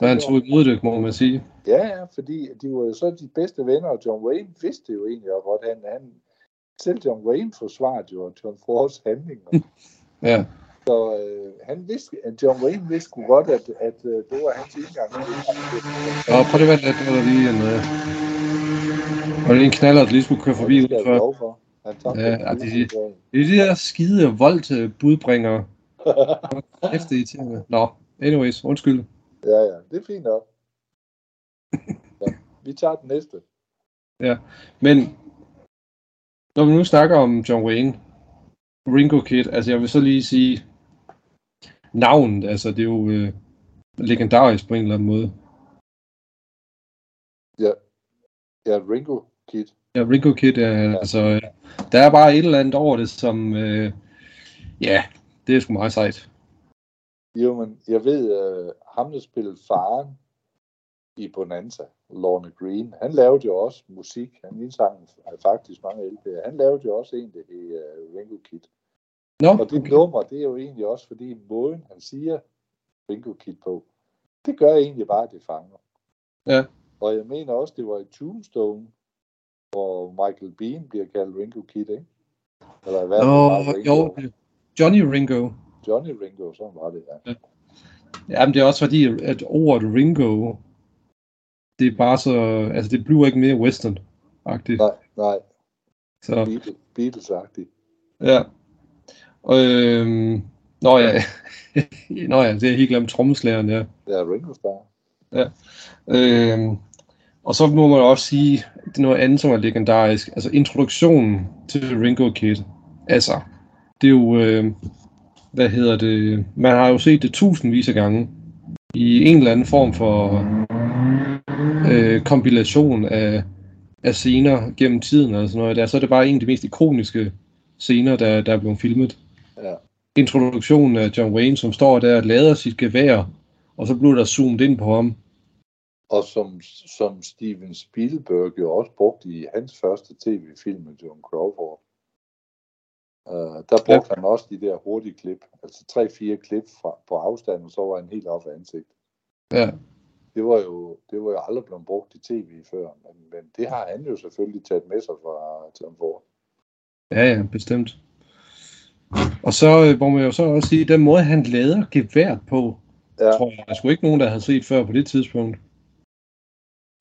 og han tog imod det, må man sige. Ja, ja, fordi de var jo så de bedste venner, og John Wayne vidste jo egentlig også godt, han, han selv John Wayne forsvarede jo John Fords handlinger. Ja, Så øh, han vidste, at John Wayne vidste godt, at, at øh, det var hans indgang. og prøv lige at vente lidt, er der lige en... Øh... Og det er en knaller, der lige skulle køre forbi det skal jeg for. Ja, ja, det- fuldstændig. Det er de der skide voldt budbringere. Efter i tiden. Nå, anyways, undskyld. ja, ja, det er fint nok. Ja, vi tager den næste. Men når vi nu snakker om John Wayne, Ringo Kid, altså jeg vil så lige sige, navnet, altså det er jo øh, legendarisk på en eller anden måde. Ja, Ringo Kid. Ja, Ringo Kid, ja. altså, øh, der er bare et eller andet over det, som, øh, ja, det er sgu meget sejt. Jo, men jeg ved, øh, ham der spillede faren i Bonanza, Lorne Green, han lavede jo også musik. Han indsang faktisk mange LP'er. Han lavede jo også en, der hed uh, Ringo Kid. Nå, Og det nummer, det er jo egentlig også, fordi måden, han siger Ringo Kid på, det gør egentlig bare, at det fanger. Ja. Og jeg mener også, det var i Tombstone, Michael Bean bliver kaldt Ringo Kid, ikke? Eller fald Nå, Ringo. jo, Johnny Ringo. Johnny Ringo, sådan var det, ja. Jamen, det er også fordi, at ordet Ringo, det er bare så, altså det bliver ikke mere western-agtigt. Nej, nej, Så, Beatles- Beatles-agtigt. ja. Og, øhm, nå ja, nå ja, det er helt glemt trommeslæren, ja. Ja, Ringo Starr. Øhm, og så må man også sige, det er noget andet, som er legendarisk. Altså introduktionen til Ringo Kid. Altså, det er jo, øh, hvad hedder det, man har jo set det tusindvis af gange i en eller anden form for øh, kompilation af, af scener gennem tiden og sådan noget. Der, så er det bare en af de mest ikoniske scener, der, der er blevet filmet. Ja. Introduktionen af John Wayne, som står der og lader sit gevær, og så bliver der zoomet ind på ham. Og som, som Steven Spielberg jo også brugte i hans første tv-film med John Crawford. Uh, der brugte ja. han også de der hurtige klip, altså tre-fire klip fra, på afstand, og så var han helt op af ansigt. Ja. Det var jo, det var jo aldrig blevet brugt i tv før, men, men det har han jo selvfølgelig taget med sig fra John Ford. Ja, ja, bestemt. Og så øh, må man jo så også sige, den måde, han lader geværet på, Ja. tror jeg, der skulle ikke nogen, der havde set før på det tidspunkt.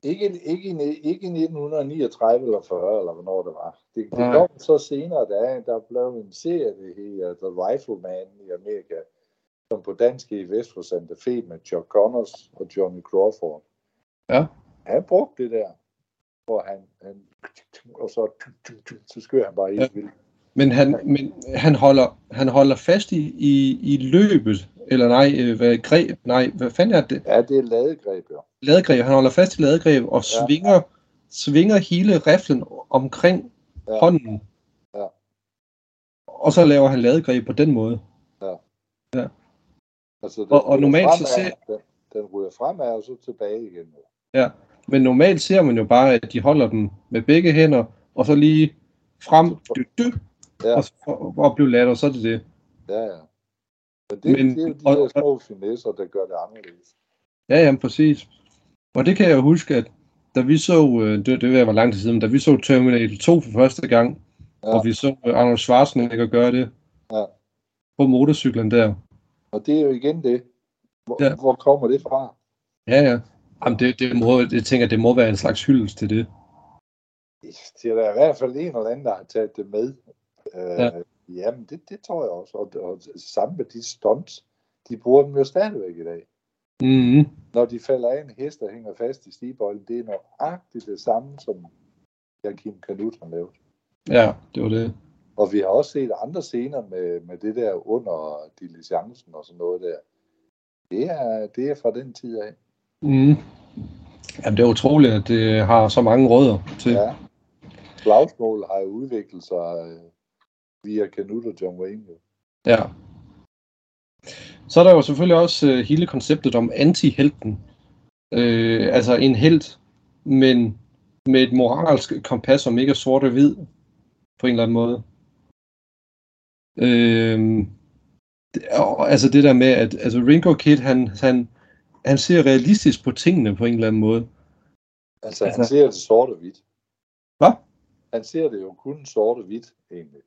Ikke, ikke, i- ikke i 1939 eller 40, eller hvornår det var. Det, det Nej. kom så senere, der, der blev en serie, det hedder The Rifleman i Amerika, som på dansk i Vest for Santa Fe med Chuck Connors og Johnny Crawford. Ja. Han brugte det der, hvor han, han og så, så skød han bare helt Ja. vildt. Men han, men han, holder, han holder fast i, i, i løbet, eller nej, øh, hvad, greb, nej, hvad fanden er det? Ja, det er ladegreb, jo. Ladegreb. Han holder fast i ladegreb og Ja. svinger, svinger hele riflen omkring Ja. ja. hånden. Ja. Og så laver han ladegreb på den måde. Altså, den Og- og normalt så ser- Den, den ryger fremad og så tilbage igen. jo. Men normalt ser man jo bare, at de holder den med begge hænder, og så lige frem, dy, dy, Ja. og så ladt, og så er det det. Ja, ja. Men det, Men- det er jo de og- der små finesser, der gør det anderledes. Ja, ja, præcis. Og det kan jeg huske, at da vi så, øh, det, det var lang tid siden, da vi så Terminator 2 for første gang, ja. og vi så øh, Arnold Schwarzenegger gøre det Ja. på motorcyklen der. Og det er jo igen det. Hvor, ja. hvor kommer det fra? Ja, ja. Jamen, det, det må, jeg tænker, det må være en slags hyldest til det. Det er der i hvert fald en eller anden, der har taget det med. Øh, Ja. ja. Jamen, det, det tror jeg også. Og, og sammen med de stunts, de bruger dem jo stadigvæk i dag. Mm-hmm. Når de falder af en hest, der hænger fast i stigbøjlen, det er nøjagtigt det samme, som Joachim Kanut har lavet. Ja, det var det. Og vi har også set andre scener med, med det der under diligencen og sådan noget der. Det er, det er fra den tid af. Mm. Jamen, det er utroligt, at det har så mange rødder til. Ja. Slagsmål har jo udviklet sig øh, via Kanut og John Wayne. Jo. Ja. Så er der jo selvfølgelig også øh, hele konceptet om anti-helten. Øh, altså en helt, men med et moralsk kompas, som ikke er sort og hvid, på en eller anden måde. Øh, og, altså det der med, at altså Ringo Kid, han, han, han ser realistisk på tingene på en eller anden måde. Altså, Altså- han ser det sort og hvidt. Hvad? Han ser det jo kun sort og hvidt, egentlig.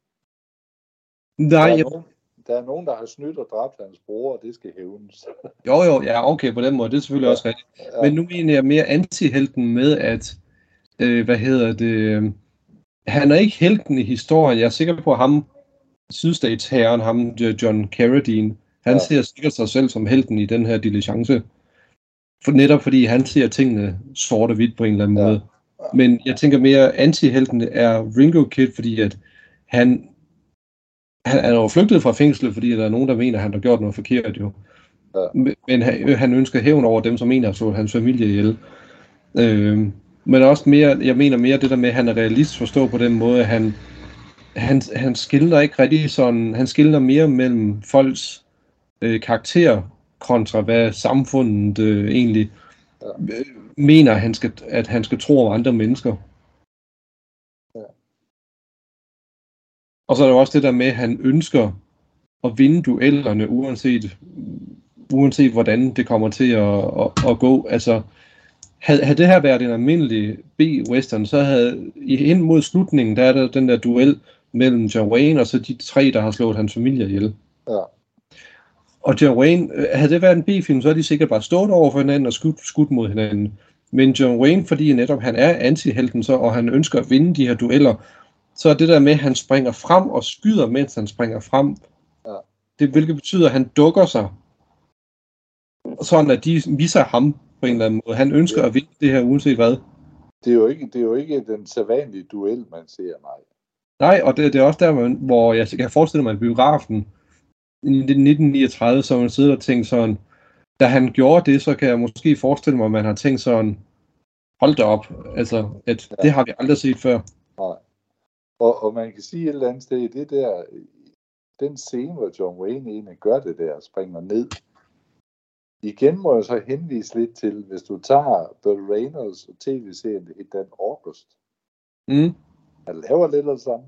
Nej, der, er jeg, nogen, der er nogen, der har snydt og dræbt hans bror, og det skal hævnes. jo jo, ja okay, på den måde, det er selvfølgelig også rigtigt. Ja. Men nu mener jeg mere anti-helten med, at, øh, hvad hedder det, øh, han er ikke helten i historien. Jeg er sikker på, at ham, sydstatsherren, ham John Carradine, han Ja. ser sikkert sig selv som helten i den her diligence. For netop fordi han ser tingene sort og hvidt på en eller anden Ja. måde. Men jeg tænker mere, anti-helten er Ringo Kid, fordi at han, han er jo flygtet fra fængslet, fordi der er nogen, der mener, at han har gjort noget forkert jo. Ja. Men- han, han ønsker hævn over dem, som mener at slå hans familie ihjel. Øh, men også mere, jeg mener mere det der med, at han er realist forstå på den måde, at han, han, han skiller ikke rigtig sådan, han skiller mere mellem folks øh, karakter kontra hvad samfundet øh, egentlig øh, mener, han skal, at han skal tro om andre mennesker. Og så er der jo også det der med, at han ønsker at vinde duellerne, uanset, uanset hvordan det kommer til at, at, at gå. Altså, havde, havde det her været en almindelig B-western, så havde i hen mod slutningen, der er der den der duel mellem John Wayne og så de tre, der har slået hans familie ihjel. Ja. Og John Wayne, øh, havde det været en B-film, så er de sikkert bare stået over for hinanden og skudt, skudt mod hinanden. Men John Wayne, fordi netop han er antihelten, så, og han ønsker at vinde de her dueller, så er det der med, at han springer frem og skyder, mens han springer frem. Ja. Det, hvilket betyder, at han dukker sig, sådan at de viser ham på en eller anden måde. Han ønsker Ja. at vinde det her, uanset hvad. Det er, jo ikke, det er jo ikke den sædvanlige duel, man ser, nej. Nej, og det, det er også der, man, hvor jeg kan forestille mig, at biografen i 1939, så man sidder og tænkt sådan, da han gjorde det, så kan jeg måske forestille mig, at man har tænkt sådan, hold da op, altså, at Ja. det har vi aldrig set før. nej. Og, og man kan sige et eller andet sted, det der, den scene, hvor John Wayne egentlig gør det der, springer ned, igen må jeg så henvise lidt til, hvis du tager Burt Reynolds og tv-serien i den August, Mm. han laver lidt af det samme.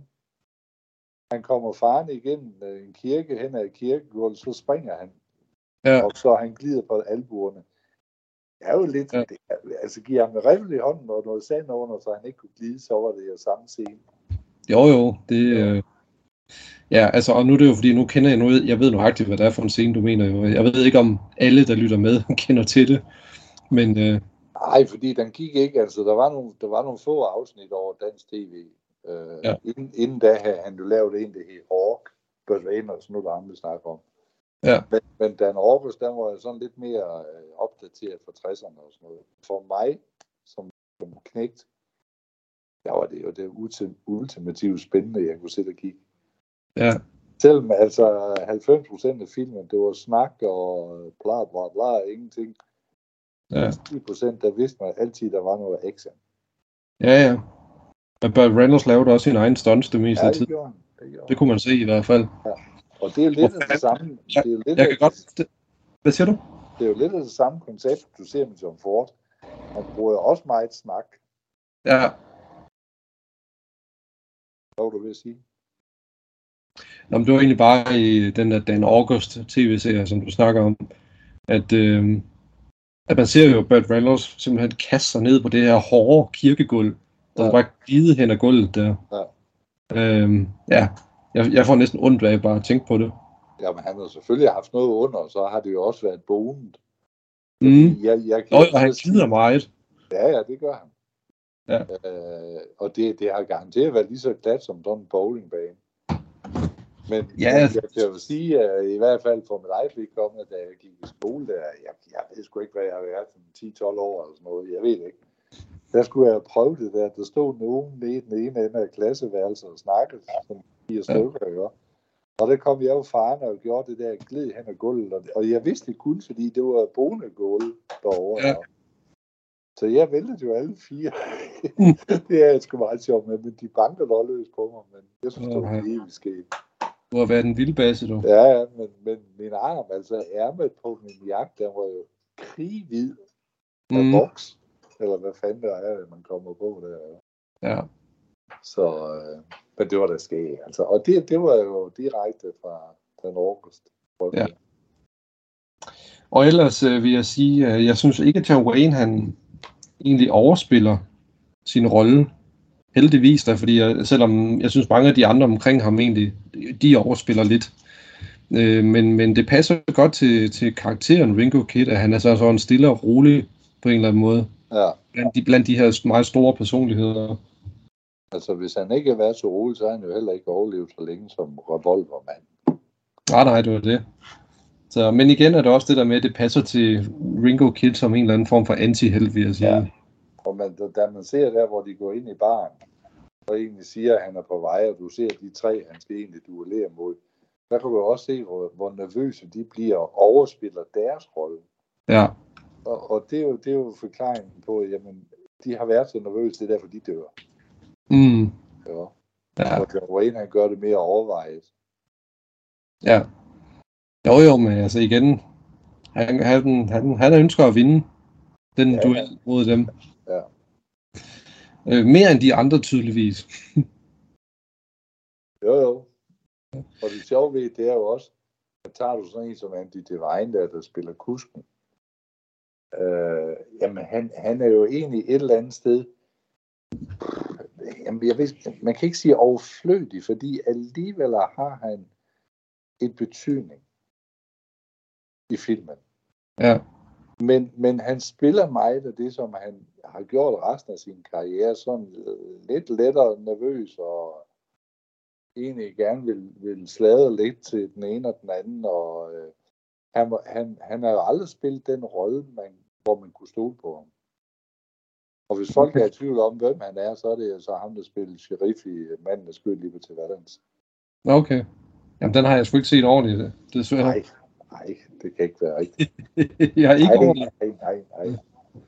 Han kommer faren igennem øh, en kirke hen ad kirkegulvet, så springer han, Ja, og så han glider på albuerne. Det er jo lidt, Ja. det, altså giver ham en riffel i hånden og noget sand under, så han ikke kunne glide, så var det jo samme scene. Jo jo, det, øh, ja, altså, og nu er det jo, fordi nu kender jeg noget, jeg ved nøjagtigt, hvad det er for en scene, du mener jo. Jeg ved ikke, om alle, der lytter med, kender til det, men øh, Nej, fordi den gik ikke, altså der var nogle, der var nogle få afsnit over dansk tv. Øh, Ja. inden, inden da havde han jo lavet en, der hed Hawk, Burt Reynolds, nu er der vi snakker om. Ja. Men, men Dan August, den var jo sådan lidt mere øh, opdateret fra 60'erne og sådan noget. For mig, som, som knægt, der var det jo det ultim, ultimative spændende, jeg kunne sætte og kigge. ja, Selvom altså 90 procent af filmen, det var snak og bla bla bla, ingenting. ja, 10 procent, der vidste man altid, der var noget action. ja, ja. Men Burt Reynolds lavede også sin egen stunts det meste Ja, af det tiden. Det, Det han. kunne man se i hvert fald. Og det er jo lidt af det samme. Ja, Det er jo lidt, Jeg kan godt... Det, hvad siger du? det er jo lidt af det samme koncept, du ser med John Ford. Han bruger jo også meget snak, Ja, hvad var du ved at sige? Nå, men det var egentlig bare i den der Dan August tv-serie, som du snakker om, at, øh, at man ser jo Burt Reynolds simpelthen kaste sig ned på det her hårde kirkegulv, der Ja. bare glide hen ad gulvet der. Ja. Øhm, ja, jeg, jeg får næsten ondt af bare at tænke på det. Jamen, han har selvfølgelig haft noget under, og så har det jo også været bonet. Mm. Jeg, jeg Nå, og han glider meget. Ja, ja, det gør han. Ja. Øh, og det, det har garanteret været lige så glat som sådan en bowlingbane. Men Ja. jeg kan jo sige, at i hvert fald for mit eget vedkommende, da jeg gik i skole der, jeg, jeg ved sgu ikke, hvad jeg har været, sådan 10-12 år eller sådan noget, jeg ved ikke. Der skulle jeg prøve det der, der stod nogen nede i den ene ende af klasseværelset og snakkede, som fire stykker, ja. Og der kom jeg jo faren og gjorde det der glid hen ad gulvet, og, og jeg vidste det kun, fordi det var bonegulv derovre. Ja. Så jeg væltede jo alle fire. det er sgu meget sjovt med, men de banker der løs på mig, men jeg synes, det var evigt sket. Du har været en vildbasse, du. Ja, ja, men, men min arm, altså ærmet på min jakke, den var jo krighvid af Mm. boks. Eller hvad fanden der er, man kommer på der. Ja. Så, øh, men det var der sket. Altså, og det, det var jo direkte fra den august. Ja. Og ellers øh, vil jeg sige, at jeg synes ikke, at John Wayne han egentlig overspiller sin rolle. Heldigvis da, fordi jeg, selvom jeg synes mange af de andre omkring ham egentlig, de overspiller lidt. Øh, men, men det passer godt til, til karakteren Ringo Kid, at han er så sådan stille og rolig på en eller anden måde. Ja, Blandt de, blandt de her meget store personligheder. altså hvis han ikke været så rolig, så har han jo heller ikke overlevet så længe som revolvermand. Nej, nej, det var det. Så, men igen er det også det der med, at det passer til Ringo Kid som en eller anden form for anti-held, vil jeg sige. Ja. Og man, da- man ser der, hvor de går ind i baren, og egentlig siger, at han er på vej, og du ser de tre, han skal egentlig duellere mod, der kan du også se, hvor, hvor nervøse de bliver og overspiller deres rolle. ja. Og, og det, er jo, det er jo forklaringen på, at jamen, de har været så nervøse, det er derfor, de dør. Mm, Ja. ja. Og John Wayne, han gør det mere overvejet. Ja. Jo jo, men altså igen, han, han, han, han ønsker at vinde den ja. duel mod dem. Øh, mere end de andre tydeligvis. Jo, jo. Og det sjove ved, det er jo også, at tager du sådan en som Andy Devine, der, der spiller kusken, øh, jamen han, han er jo egentlig et eller andet sted, jamen jeg ved, man kan ikke sige overflødig, fordi alligevel har han en betydning i filmen. Ja. Men, men han spiller meget af det, som han har gjort resten af sin karriere, sådan øh, lidt lettere nervøs og egentlig gerne vil, vil sladre lidt til den ene og den anden. Og, øh, han, han, han har jo aldrig spillet den rolle, man, hvor man kunne stole på ham. Og hvis folk er i tvivl om, hvem han er, så er det så ham, der spiller sheriff i Manden, der skød lige til Valens. Okay. Jamen, den har jeg sgu ikke set ordentligt, det, desværre. Nej, nej, det kan ikke være rigtigt. jeg har ikke nej, nej, nej, nej.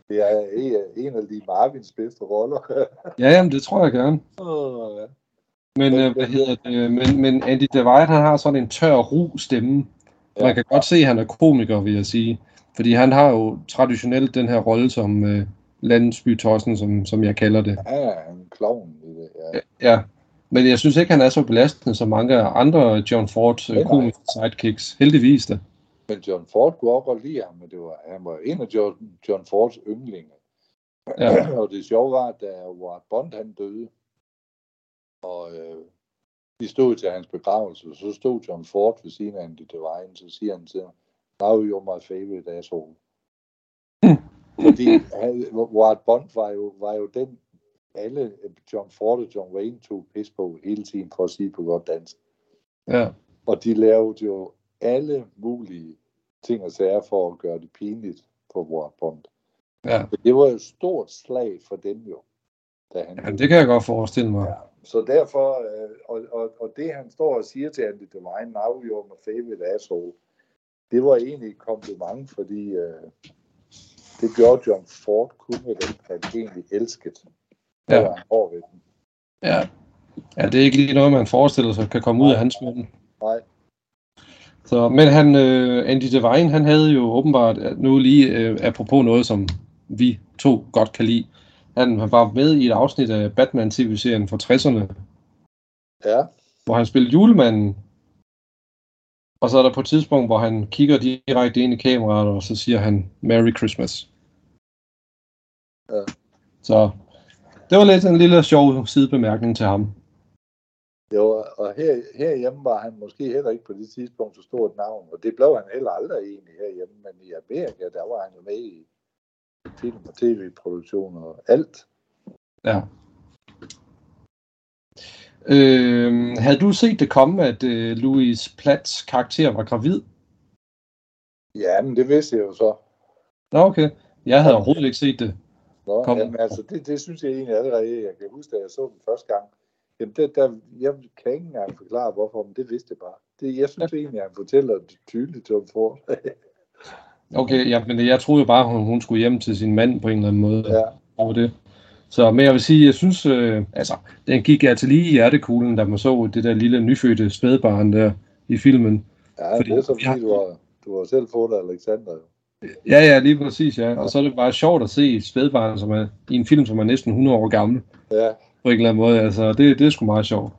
Det er en- af de Marvins bedste roller. Ja, jamen, det tror jeg gerne. Ja. Men, øh, hvad hedder det? Men, men Andy Devine, han har sådan en tør, ru stemme. Ja. Ja. Man kan godt se, at han er komiker, vil jeg sige. Fordi han har jo traditionelt den her rolle som øh, landsbytossen, som, som jeg kalder det. Er en klovn i det, ja. Ja, men jeg synes ikke, han er så belastende som mange andre John Ford øh, komiske sidekicks. Heldigvis da. Men John Ford kunne også godt lide ham, men det var, han var en af John, John Fords yndlinge. Ja. og det sjove var, at da Ward Bond han døde, og øh, de stod til hans begravelse, så stod John Ford ved siden af Andy Devine, så siger han til ham, now you're my favorite asshole. Fordi han, Ward Bond var jo, var jo den, alle John Ford og John Wayne tog pis på hele tiden, for at sige på godt dansk. Ja. Og de lavede jo alle mulige ting og sager for at gøre det pinligt for Ward Bond. ja. Men det var jo et stort slag for dem jo. Da han Jamen, det kan jeg godt forestille mig. Ja. Så derfor, øh, og, og, og det han står og siger til Andy Devine, now you're my favorite asshole, det var egentlig et kompliment, fordi øh, det gjorde John Ford kun med dem, han egentlig elskede. Ja. Ja. var hård ved dem. Ja. ja, det er ikke lige noget, man forestiller sig kan komme ud af hans mund. Nej, Så, men han, øh, Andy Devine, han havde jo åbenbart, øh, nu lige øh, apropos noget, som vi to godt kan lide, han var med i et afsnit af Batman TV-serien fra 60'erne, ja, hvor han spillede julemanden. Og så er der på et tidspunkt, hvor han kigger direkte ind i kameraet, og så siger han, Merry Christmas. Ja. Så det var lidt en lille sjov sidebemærkning til ham. Jo, og her, herhjemme var han måske heller ikke på det tidspunkt så stort navn, og det blev han heller aldrig egentlig herhjemme, men i Amerika, der var han jo med i film- og tv-produktioner og alt. Ja. Øh, havde du set det komme, at øh, Louis Platts karakter var gravid? Ja, men det vidste jeg jo så. Nå, okay. Jeg havde overhovedet ikke set det. Nå, Kom. jamen, altså, det, det synes jeg egentlig allerede, jeg kan huske, da jeg så den første gang. Jamen, det, der, jeg kan ikke engang forklare, hvorfor, men det vidste jeg bare. Det, jeg synes egentlig, at han fortæller det tydeligt, Tom Ford. Okay, ja, men jeg troede jo bare, hun, hun skulle hjem til sin mand på en eller anden måde. ja, over det. Så, men jeg vil sige, jeg synes, øh, altså, den gik altså lige i hjertekuglen, da man så det der lille nyfødte spædbarn der i filmen. ja Fordi det er så fordi, du har, du har selv fået det, Alexander. Ja, ja, lige præcis, ja. Og så er det bare sjovt at se et spædbarn, som er i en film, som er næsten 100 år gammel, Ja, på en eller anden måde. Altså, det, det er sgu meget sjovt.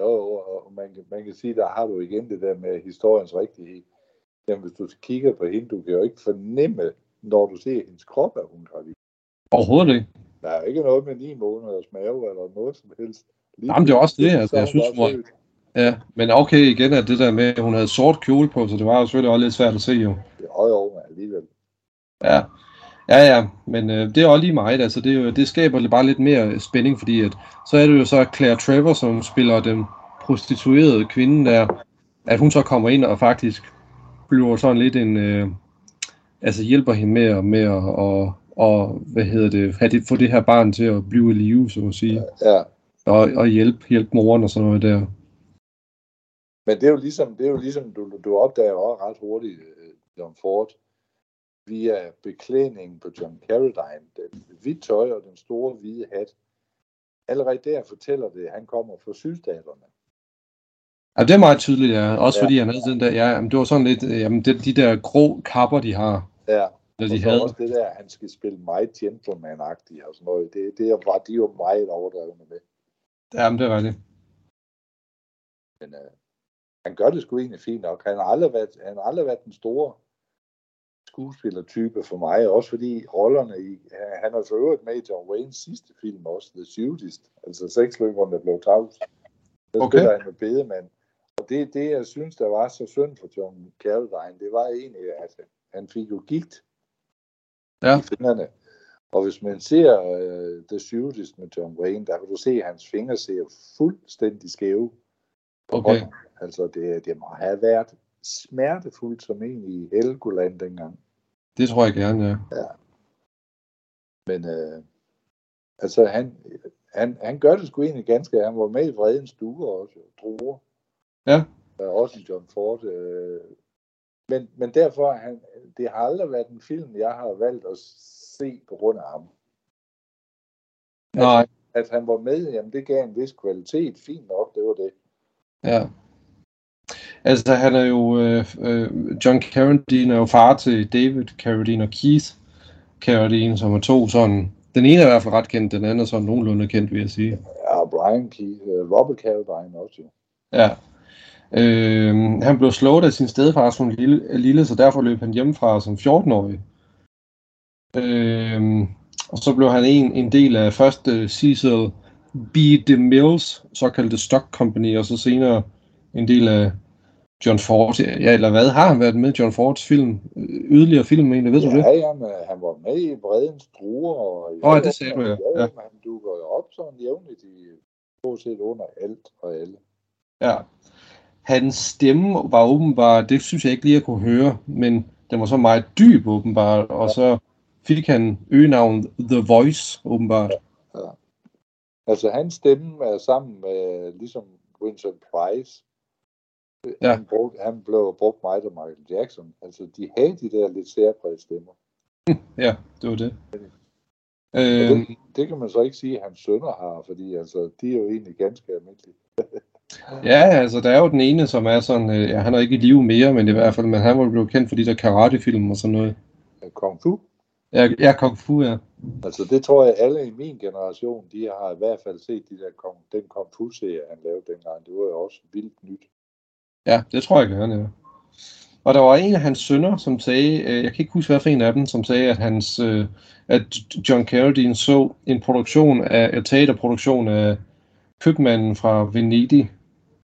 jo, og man kan, man kan sige, der har du igen det der med historiens rigtighed. Jamen, hvis du kigger på hende, du kan jo ikke fornemme, når du ser hendes krop, at hun er gravid. Overhovedet ikke. Der er ikke noget med ni måneders mave eller noget som helst. Lige Jamen, det er også det, altså, så jeg synes, født. Ja, men okay igen, at det der med, at hun havde sort kjole på, så det var jo selvfølgelig også lidt svært at se jo. Jo, jo, men alligevel. Ja, ja, ja, men øh, det er også lige meget, altså det, er jo, det skaber lidt- bare lidt mere spænding, fordi at, så er det jo så Claire Trevor, som spiller den prostituerede kvinde der, at hun så kommer ind og faktisk bliver sådan lidt en, øh, altså hjælper hende med, at- med at, og, og, hvad hedder det, have det, få det her barn til at blive i live, så at sige, Ja, og, og hjælpe, hjælpe moren og sådan noget der. men det er jo ligesom, det er jo ligesom du, du opdager jo også ret hurtigt, øh, John Ford, via beklædningen på John Carradine, den hvidt tøj og den store hvide hat. Allerede der fortæller det, at han kommer fra sydstaterne. Ja, det er meget tydeligt, ja. Også Ja. fordi han havde den der, ja, jamen, det var sådan lidt, øh, jamen, det, de der grå kapper, de har, Ja, og de så havde. også det der, han skal spille meget gentleman-agtigt og sådan noget. Det, det var de jo meget overdrevne med. Jamen, det er rigtigt. Men øh, han gør det sgu egentlig fint nok. Han har aldrig været, han har aldrig været den store skuespillertype for mig, også fordi rollerne i, han har for øvrigt med i John Waynes sidste film også, The Shootist, altså sexløberen, der blev tavs. Der Okay. spiller han med bedemand. Og det, det, jeg synes, der var så synd for John Carradine, det var egentlig, at han fik jo gigt Ja. i fingrene. Og hvis man ser uh, The Shootist med John Wayne, der kan du se, at hans fingre ser fuldstændig skæve på Okay. hånden. Altså, det, det må have været smertefuldt som en i Helgoland dengang. Det tror jeg gerne, ja. Men øh, altså, han, han, han gør det sgu egentlig ganske. Han var med i Vredens Duer også, Druer. Ja. Er også John Ford. Øh, men, men derfor, han, det har aldrig været en film, jeg har valgt at se på grund af ham. Nej, At han var med, jamen det gav en vis kvalitet. Fint nok, det var det. ja. Altså, han er jo, øh, øh, John Carradine er jo far til David Carradine og Keith Carradine, som er to sådan, den ene er i hvert fald ret kendt, den anden er sådan nogenlunde kendt, vil jeg sige. Ja, Brian Keith, øh, Robert Carradine også jo. Ja. Øh, han blev slået af sin stedfar som lille, lille, så derfor løb han hjemmefra som 14-årig. Øh, og så blev han en, en del af første Cecil B. DeMills såkaldte Stock Company, og så senere en del af John Ford. Ja, eller hvad? Har han været med i John Fords film? Yderligere film, egentlig, ved du det? Ja, jamen, han var med i Vredens Druer. Og, Åh, ja, det sagde du, ja. Ja, Ja. ja. men han dukker jo op sådan jævnligt i stort set under alt og alle. Ja. Hans stemme var åbenbart, det synes jeg ikke lige, jeg kunne høre, men den var så meget dyb åbenbart, og så fik han øgenavnet The Voice åbenbart. Altså, hans stemme er sammen med, ligesom Vincent Price. Ja. Han, brugte, han blev brugt meget af Michael Jackson. Altså, de havde de der lidt særpræget stemmer. Ja, det var det. Og Øhm, det, det kan man så ikke sige, at hans sønner har, fordi altså, de er jo egentlig ganske almindelige. ja, altså der er jo den ene, som er sådan, øh, ja, han er ikke i live mere, men i hvert fald, men han var blevet kendt for de der karatefilm og sådan noget. Kung Fu. Ja, ja Kung Fu, ja. Altså, det tror jeg, alle i min generation, de har i hvert fald set de der den Kung Fu-serie, han lavede dengang. Det var jo også vildt nyt. Ja, det tror jeg gerne, ja. Og der var en af hans sønner, som sagde, øh, jeg kan ikke huske, hvad for en af dem, som sagde, at, hans, øh, at John Carradine så en produktion af, en teaterproduktion af Købmanden fra Venedig.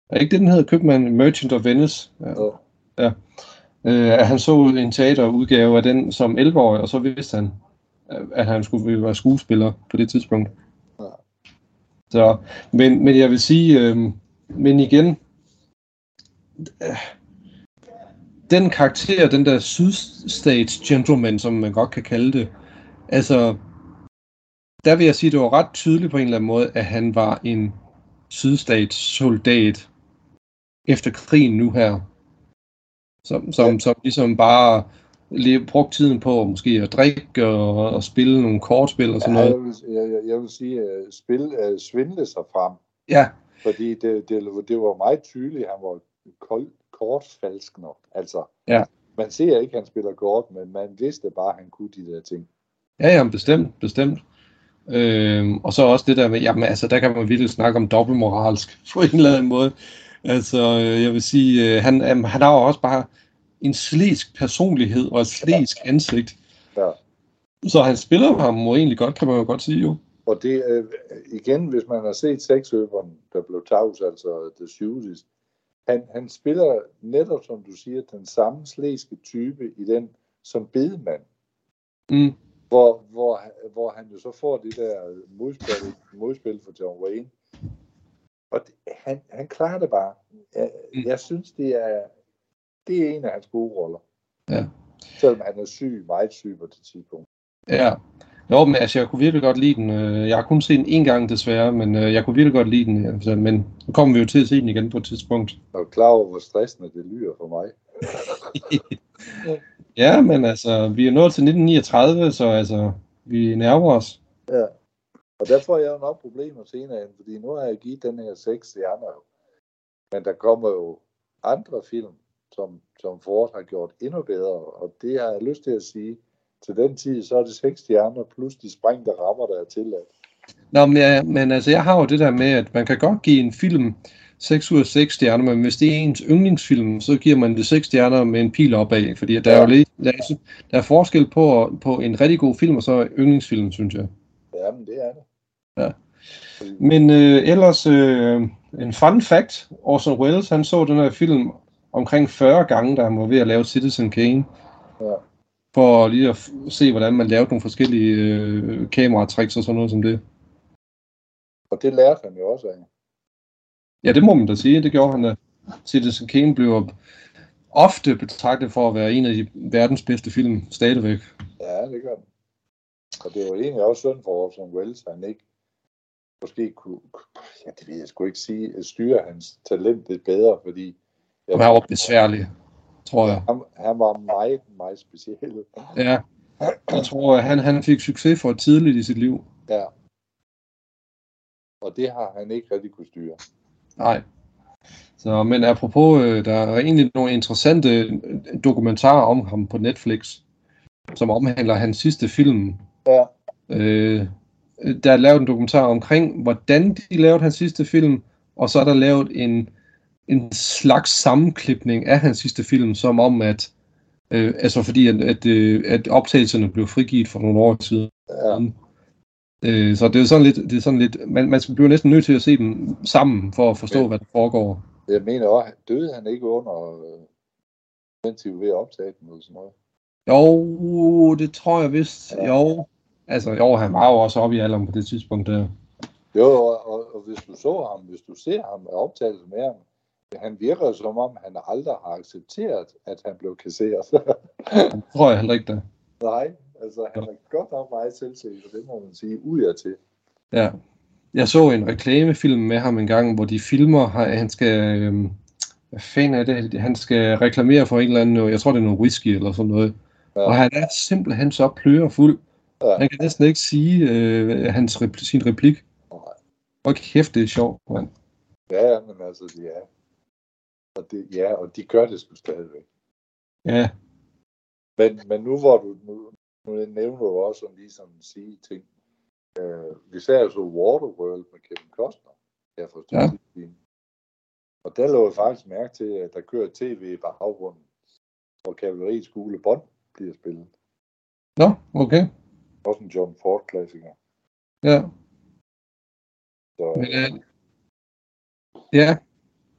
Er ikke det, den hedder? Købmanden Merchant of Venice? Ja. Ja. Øh, at han så en teaterudgave af den som 11-årig, og så vidste han, at han skulle være skuespiller på det tidspunkt. Så, men, men jeg vil sige, øh, men igen, den karakter, den der sydstats gentleman, som man godt kan kalde det, altså, der vil jeg sige, det var ret tydeligt på en eller anden måde, at han var en sydstats soldat efter krigen nu her. Som, som, Ja. som ligesom bare lige brugt tiden på måske at drikke og, og spille nogle kortspil og sådan Ja, noget. jeg, vil, jeg, jeg- vil sige, at spil, uh, svindle sig frem, Ja, fordi det, det, det var meget tydeligt, at han var kortfalskner. Altså, Ja. man ser ikke, at han spiller kort, men man vidste bare, at han kunne de der ting. Ja, ja, bestemt, bestemt. Øhm, og så også det der med, jamen altså, der kan man virkelig snakke om dobbeltmoralsk på en eller anden måde. Altså, øh, jeg vil sige, øh, han, han har jo også bare en slisk personlighed og et slisk ansigt. Ja. Så han spiller ham jo egentlig godt, kan man jo godt sige jo. Og det øh, igen, hvis man har set sexøberen, der blev tavs, altså The Shootist, han, han spiller netop, som du siger, den samme slæske type i den som bedemand, Mm. hvor, hvor, hvor han jo så får det der modspil, modspil for John Wayne. Og det, han, han klarer det bare. Jeg, Mm. jeg synes, det er, det er en af hans gode roller. Ja. Selvom han er syg, meget syg på det tidspunkt. Ja. Jo, men altså, jeg kunne virkelig godt lide den. Øh, Jeg har kun set den en gang desværre, men øh, jeg kunne virkelig godt lide den. Altså, men nu kommer vi jo til at se den igen på et tidspunkt. Og er klar over, hvor stressende det lyder for mig. Ja, men altså, vi er nået til 1939, så altså, vi nærmer os. Ja. Og der får jeg jo nok problemer senere fordi nu har jeg givet den her seks stjerner jo. Men der kommer jo andre film, som, som Ford har gjort endnu bedre, og det har jeg lyst til at sige. Til den tid, så er det seks stjerner, plus de sprængte rammer, der er tilladt. Nå, men, ja, men altså, jeg har jo det der med, at man kan godt give en film 6 ud af 6 stjerner, men hvis det er ens yndlingsfilm, så giver man det 6 stjerner med en pil opad, fordi der er jo lidt, der er, der er forskel på, på en rigtig god film og så yndlingsfilm, synes jeg. Jamen, det er det. Ja. Men øh, ellers, øh, en fun fact, Orson Welles, han så den her film omkring 40 gange, da han var ved at lave Citizen Kane. Ja. For lige at se, hvordan man lavede nogle forskellige øh, kameratricks og sådan noget som det. Og det lærte han jo også af. Ja, det må man da sige, det gjorde han da. Citizen Kane blev ofte betragtet for at være en af de verdens bedste film, stadigvæk. Ja, det gør han. Og det var egentlig også synd for Orson Welles, at han ikke måske kunne, ja, det vil jeg sgu ikke sige, styre hans talent lidt bedre, fordi Han var besværlig, tror jeg. han, han var meget, meget speciel. Ja, jeg tror, at han, han fik succes for tidligt i sit liv. Ja. Og det har han ikke rigtig kunne styre. Nej. Så, men apropos, øh, der er egentlig nogle interessante øh, dokumentarer om ham på Netflix, som omhandler hans sidste film. Ja. Øh, der er lavet en dokumentar omkring, hvordan de lavede hans sidste film, og så er der lavet en, en slags sammenklipning af hans sidste film, som om at, øh, altså fordi at, at, øh, at optagelserne blev frigivet for nogle år siden. Ja, Øh, så det er sådan lidt, det er sådan lidt man, man bliver næsten nødt til at se dem sammen, for at forstå, Ja. hvad der foregår. jeg mener også, døde han ikke under, øh, mens de var ved at optage den eller sådan noget. Jo, det tror jeg vist. Ja. Jo. Altså, jo, han var jo også oppe i alderen på det tidspunkt der. Jo, og, og, hvis du så ham, hvis du ser ham og optagelser med ham, han virker som om, han aldrig har accepteret, at han blev kasseret. Det tror jeg heller ikke, der. Nej, altså han er godt nok meget selvsikker, det må man sige, ud til. Ja. Jeg så en reklamefilm med ham en gang, hvor de filmer, han han skal, øhm, hvad fanden er det, han skal reklamere for en eller anden, jeg tror det er noget whisky eller sådan noget. Ja. Og han er simpelthen så plørefuld. Ja. Han kan næsten ikke sige øh, hans repl- sin replik. Nej. Og kæft, det er sjovt, mand. Ja, ja, men altså, er. Og det, ja, og de gør det sgu stadigvæk. Ja, Men, men nu hvor du, nu, nu nævner du også sådan lige sådan sige ting. Øh, vi ser jo så Waterworld med Kevin Costner. Jeg forstår Ja. ja. Og der lå jeg faktisk mærke til, at der kører tv i baggrunden, hvor kavaleriets gule bånd bliver spillet. Nå, okay. Også en John Ford-klassiker. Ja. Så, Men, øh, ja.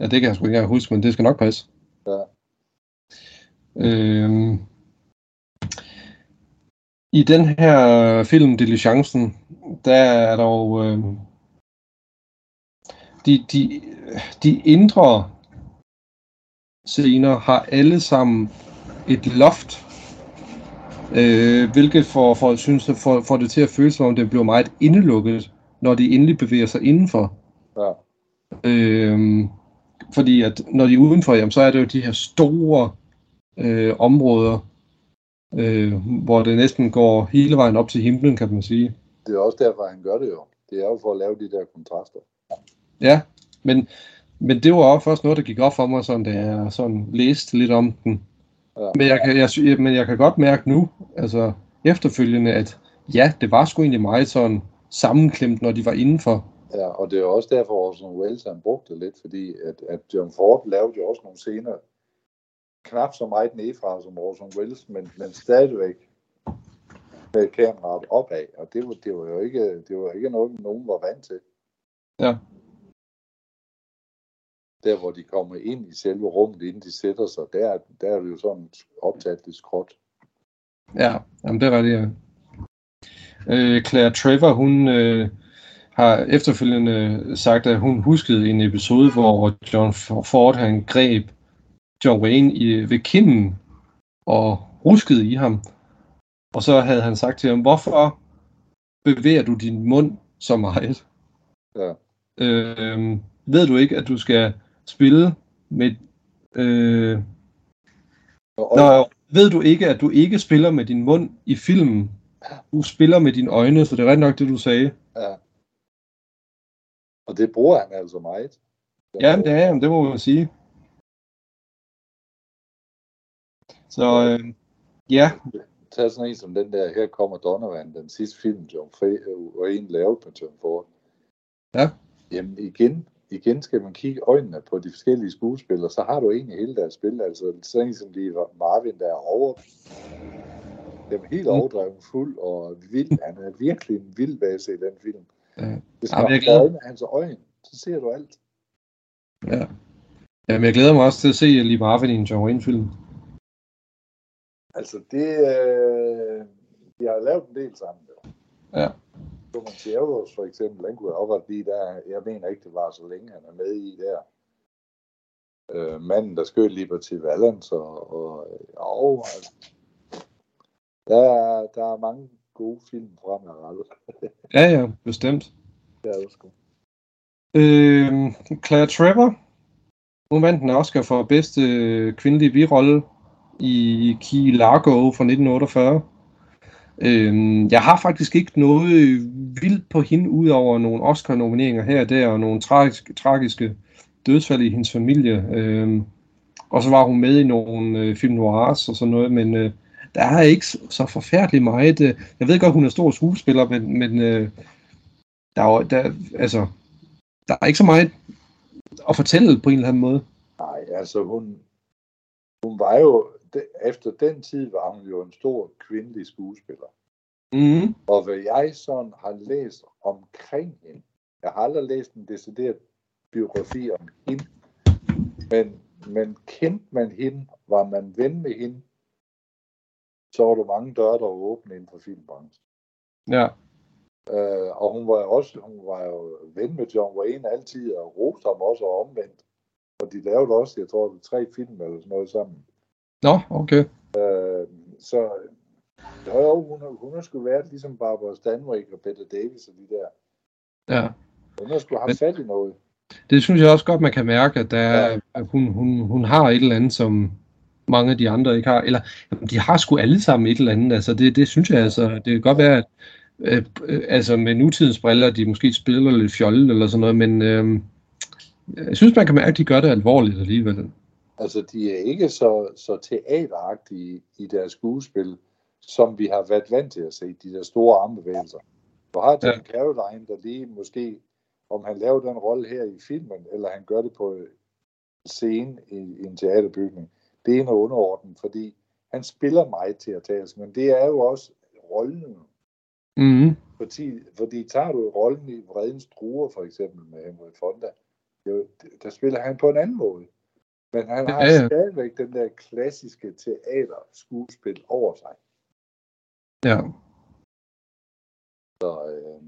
Ja, det kan jeg sgu ikke huske, men det skal nok passe. Ja. Øhm, I den her film, Diligencen, der er der jo... Øh, de, de, de indre scener har alle sammen et loft, øh, hvilket får, for, synes, får, får det til at føles som om det bliver meget indelukket, når de endelig bevæger sig indenfor. ja. Øh, fordi at når de er udenfor, jamen, så er det jo de her store øh, områder, øh, hvor det næsten går hele vejen op til himlen, kan man sige. Det er også derfor, han gør det jo. Det er jo for at lave de der kontraster. Ja, men, men det var også først noget, der gik op for mig, sådan, da jeg sådan læste lidt om den. Ja. Men, jeg kan, jeg, men jeg kan godt mærke nu, altså efterfølgende, at ja, det var sgu egentlig meget sådan sammenklemt, når de var indenfor. Ja, og det er også derfor, at Orson Welles han brugte det lidt, fordi at, at John Ford lavede jo også nogle scener, knap så meget nedefra som Orson Welles, men, men stadigvæk med kameraet opad, og det var, det var jo ikke, det var ikke noget, nogen var vant til. Ja. Der, hvor de kommer ind i selve rummet, inden de sætter sig, der, der er det jo sådan optaget lidt skråt. Ja, jamen det er rigtigt, ja. Øh, Claire Trevor, hun øh, har efterfølgende sagt, at hun huskede en episode, hvor John Ford han greb John Wayne i, ved kinden og ruskede i ham. Og så havde han sagt til ham, hvorfor bevæger du din mund så meget? Ja. Øh, ved du ikke, at du skal spille med... Øh, Og, Nå, ved du ikke, at du ikke spiller med din mund i filmen? Du spiller med dine øjne, så det er rigtig nok det, du sagde. ja. Og det bruger han altså meget. Ja, det er det må man sige. Så øh, ja, Tag sådan en som den der, her kommer Donovan, den sidste film, John en lavet på John Ford. Ja. Jamen igen, igen skal man kigge øjnene på de forskellige skuespillere, så har du egentlig hele deres spil, altså sådan en som de Marvin, der er over, dem helt Mm. overdrevet fuld og vild. Han er virkelig en vild base i den film. Ja. Hvis man glæder- har øjne, hans øjne, så ser du alt. ja. Jamen, jeg glæder mig også til at se Lee Marvin i en John Wayne-film. Altså det, øh, de har lavet en del sammen. Jo. Ja. Thomas Sjervås for eksempel, den kunne jeg også godt lide der. Jeg mener ikke, det var så længe, han er med i der. Øh, manden, der skød Liberty Valance og, og, og altså, der, er, der er mange gode film fremadrettet. Ja, ja, bestemt. Det er sgu. Øh, Claire Trevor, hun vandt en Oscar for bedste kvindelige birolle i Key Largo fra 1948. Øh, jeg har faktisk ikke noget vildt på hende, udover nogle Oscar-nomineringer her og der, og nogle tragiske, tragiske dødsfald i hendes familie. Øh, og så var hun med i nogle øh, film noirs og sådan noget, men øh, der er ikke så, forfærdeligt meget. Øh, jeg ved godt, hun er stor skuespiller, men, men øh, der, er, der, altså, der er ikke så meget at fortælle på en eller anden måde. Nej, altså hun, hun var jo, de- efter den tid var hun jo en stor kvindelig skuespiller. Mm. Og hvad jeg sådan har læst omkring hende, jeg har aldrig læst en decideret biografi om hende, men, men kendte man hende, var man ven med hende, så var der mange døre, der var åbne inden for filmbranchen. Ja. Øh, og hun var jo også hun var jo ven med John Wayne altid, og roste ham også og omvendt. Og de lavede også, jeg tror, tre film eller sådan noget sammen. Nå, okay. Øh, så jo, hun, hun har sgu været ligesom Barbara Stanwyck og Peter Davis og de der. Ja. Hun har sgu Men- haft fat i noget. Det synes jeg også godt, man kan mærke, at, der er, at hun, hun, hun har et eller andet, som mange af de andre ikke har. Eller jamen, de har sgu alle sammen et eller andet. Altså, det, det synes jeg altså. Det kan godt være, at øh, øh, altså, med nutidens briller, de måske spiller lidt fjollet eller sådan noget, men øh, jeg synes, man kan mærke, at de gør det alvorligt alligevel. Altså, de er ikke så, så teateragtige i deres skuespil, som vi har været vant til at se, de der store armbevægelser. Du har John Ja. Caroline, der lige måske, om han laver den rolle her i filmen, eller han gør det på scene i, i en teaterbygning, det er en underorden, fordi han spiller meget teatersk, men det er jo også rollen. Mm. Fordi, fordi tager du rollen i Vredens Druer, for eksempel med Henry Fonda, jo, der spiller han på en anden måde. Men han har Ja, ja. stadigvæk den der klassiske teaterskuespil over sig. Ja. Så, øh,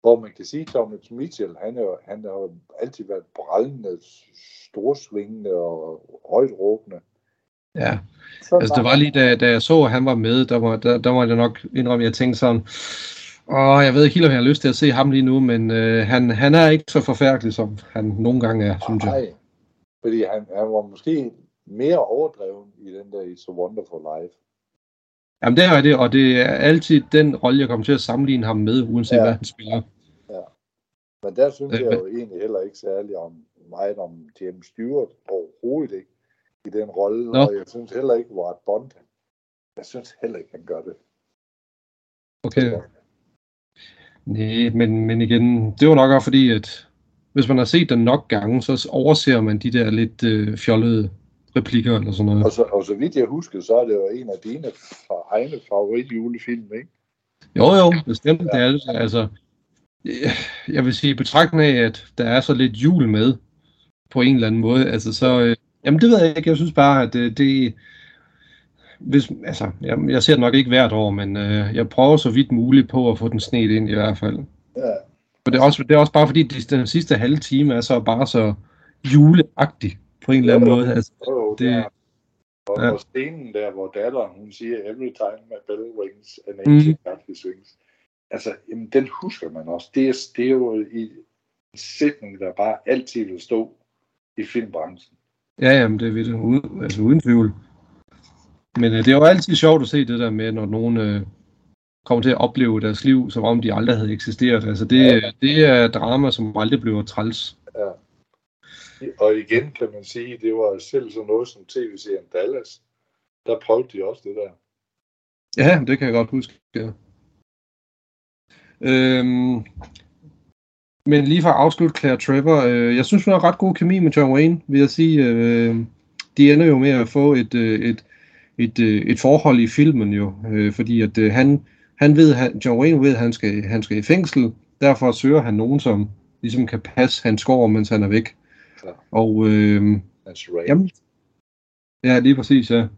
hvor man kan sige, Thomas Mitchell, han, er, han har altid været brællende, storsvingende og højt råbende. Ja, Så altså det var lige da, da jeg så, at han var med, der var, der, der var jeg nok indrømme, at jeg tænkte sådan, åh, jeg ved ikke helt, om jeg har lyst til at se ham lige nu, men øh, han, han er ikke så forfærdelig, som han nogle gange er, synes jeg. Nej, fordi han, han var måske mere overdreven i den der It's a Wonderful Life. Jamen det er det, og det er altid den rolle, jeg kommer til at sammenligne ham med, uanset Ja. ja. hvad han spiller. Men der synes Øh, jeg jo egentlig heller ikke særlig om meget om James Stewart overhovedet ikke i den rolle, og jeg synes heller ikke, Ward Bond, jeg synes heller ikke, han gør det. Okay. Nej, men, men igen, det var nok også fordi, at hvis man har set den nok gange, så overser man de der lidt øh, fjollede replikker eller sådan noget. Og så, og så vidt jeg husker, så er det jo en af dine egne favoritjulefilm, ikke? Jo, jo, bestemt, det er det. Altså, øh, jeg vil sige, i betragtning af, at der er så lidt jul med, på en eller anden måde, altså så, øh, jamen det ved jeg ikke, jeg synes bare, at det, det hvis, altså, jeg, jeg ser det nok ikke hvert år, men øh, jeg prøver så vidt muligt på at få den snedt ind i hvert fald. Ja, Og det er også, det er også bare fordi, de, den sidste halve time er så bare så juleagtig på en eller anden måde. Altså, jo, Det- der, og, ja. ja. og scenen der, hvor datteren, hun siger, every time my bell rings, an Mhm. angel mm. swings. Altså, jamen, den husker man også. Det er, det er jo i en sætning, der bare altid vil stå i filmbranchen. ja, jamen, det er vildt, uden, altså uden tvivl. Men øh, det er jo altid sjovt at se det der med, når nogen øh, kommer til at opleve deres liv, som om de aldrig havde eksisteret. Altså det, Ja. det er drama, som aldrig bliver træls. Og igen kan man sige, det var selv sådan noget som tv-serien Dallas. Der prøvede de også det der. Ja, det kan jeg godt huske. Ja. Øhm, men lige for at afslutte Claire Trevor, øh, jeg synes, hun har ret god kemi med John Wayne, vil jeg sige. Øh, de ender jo med at få et, øh, et, et, øh, et forhold i filmen jo, øh, fordi at øh, han, han ved, han, John Wayne ved, at han skal, han skal i fængsel, derfor søger han nogen, som ligesom kan passe hans skår, mens han er væk. Ja. Og øh, That's right. Jamen. Ja, lige præcis, ja.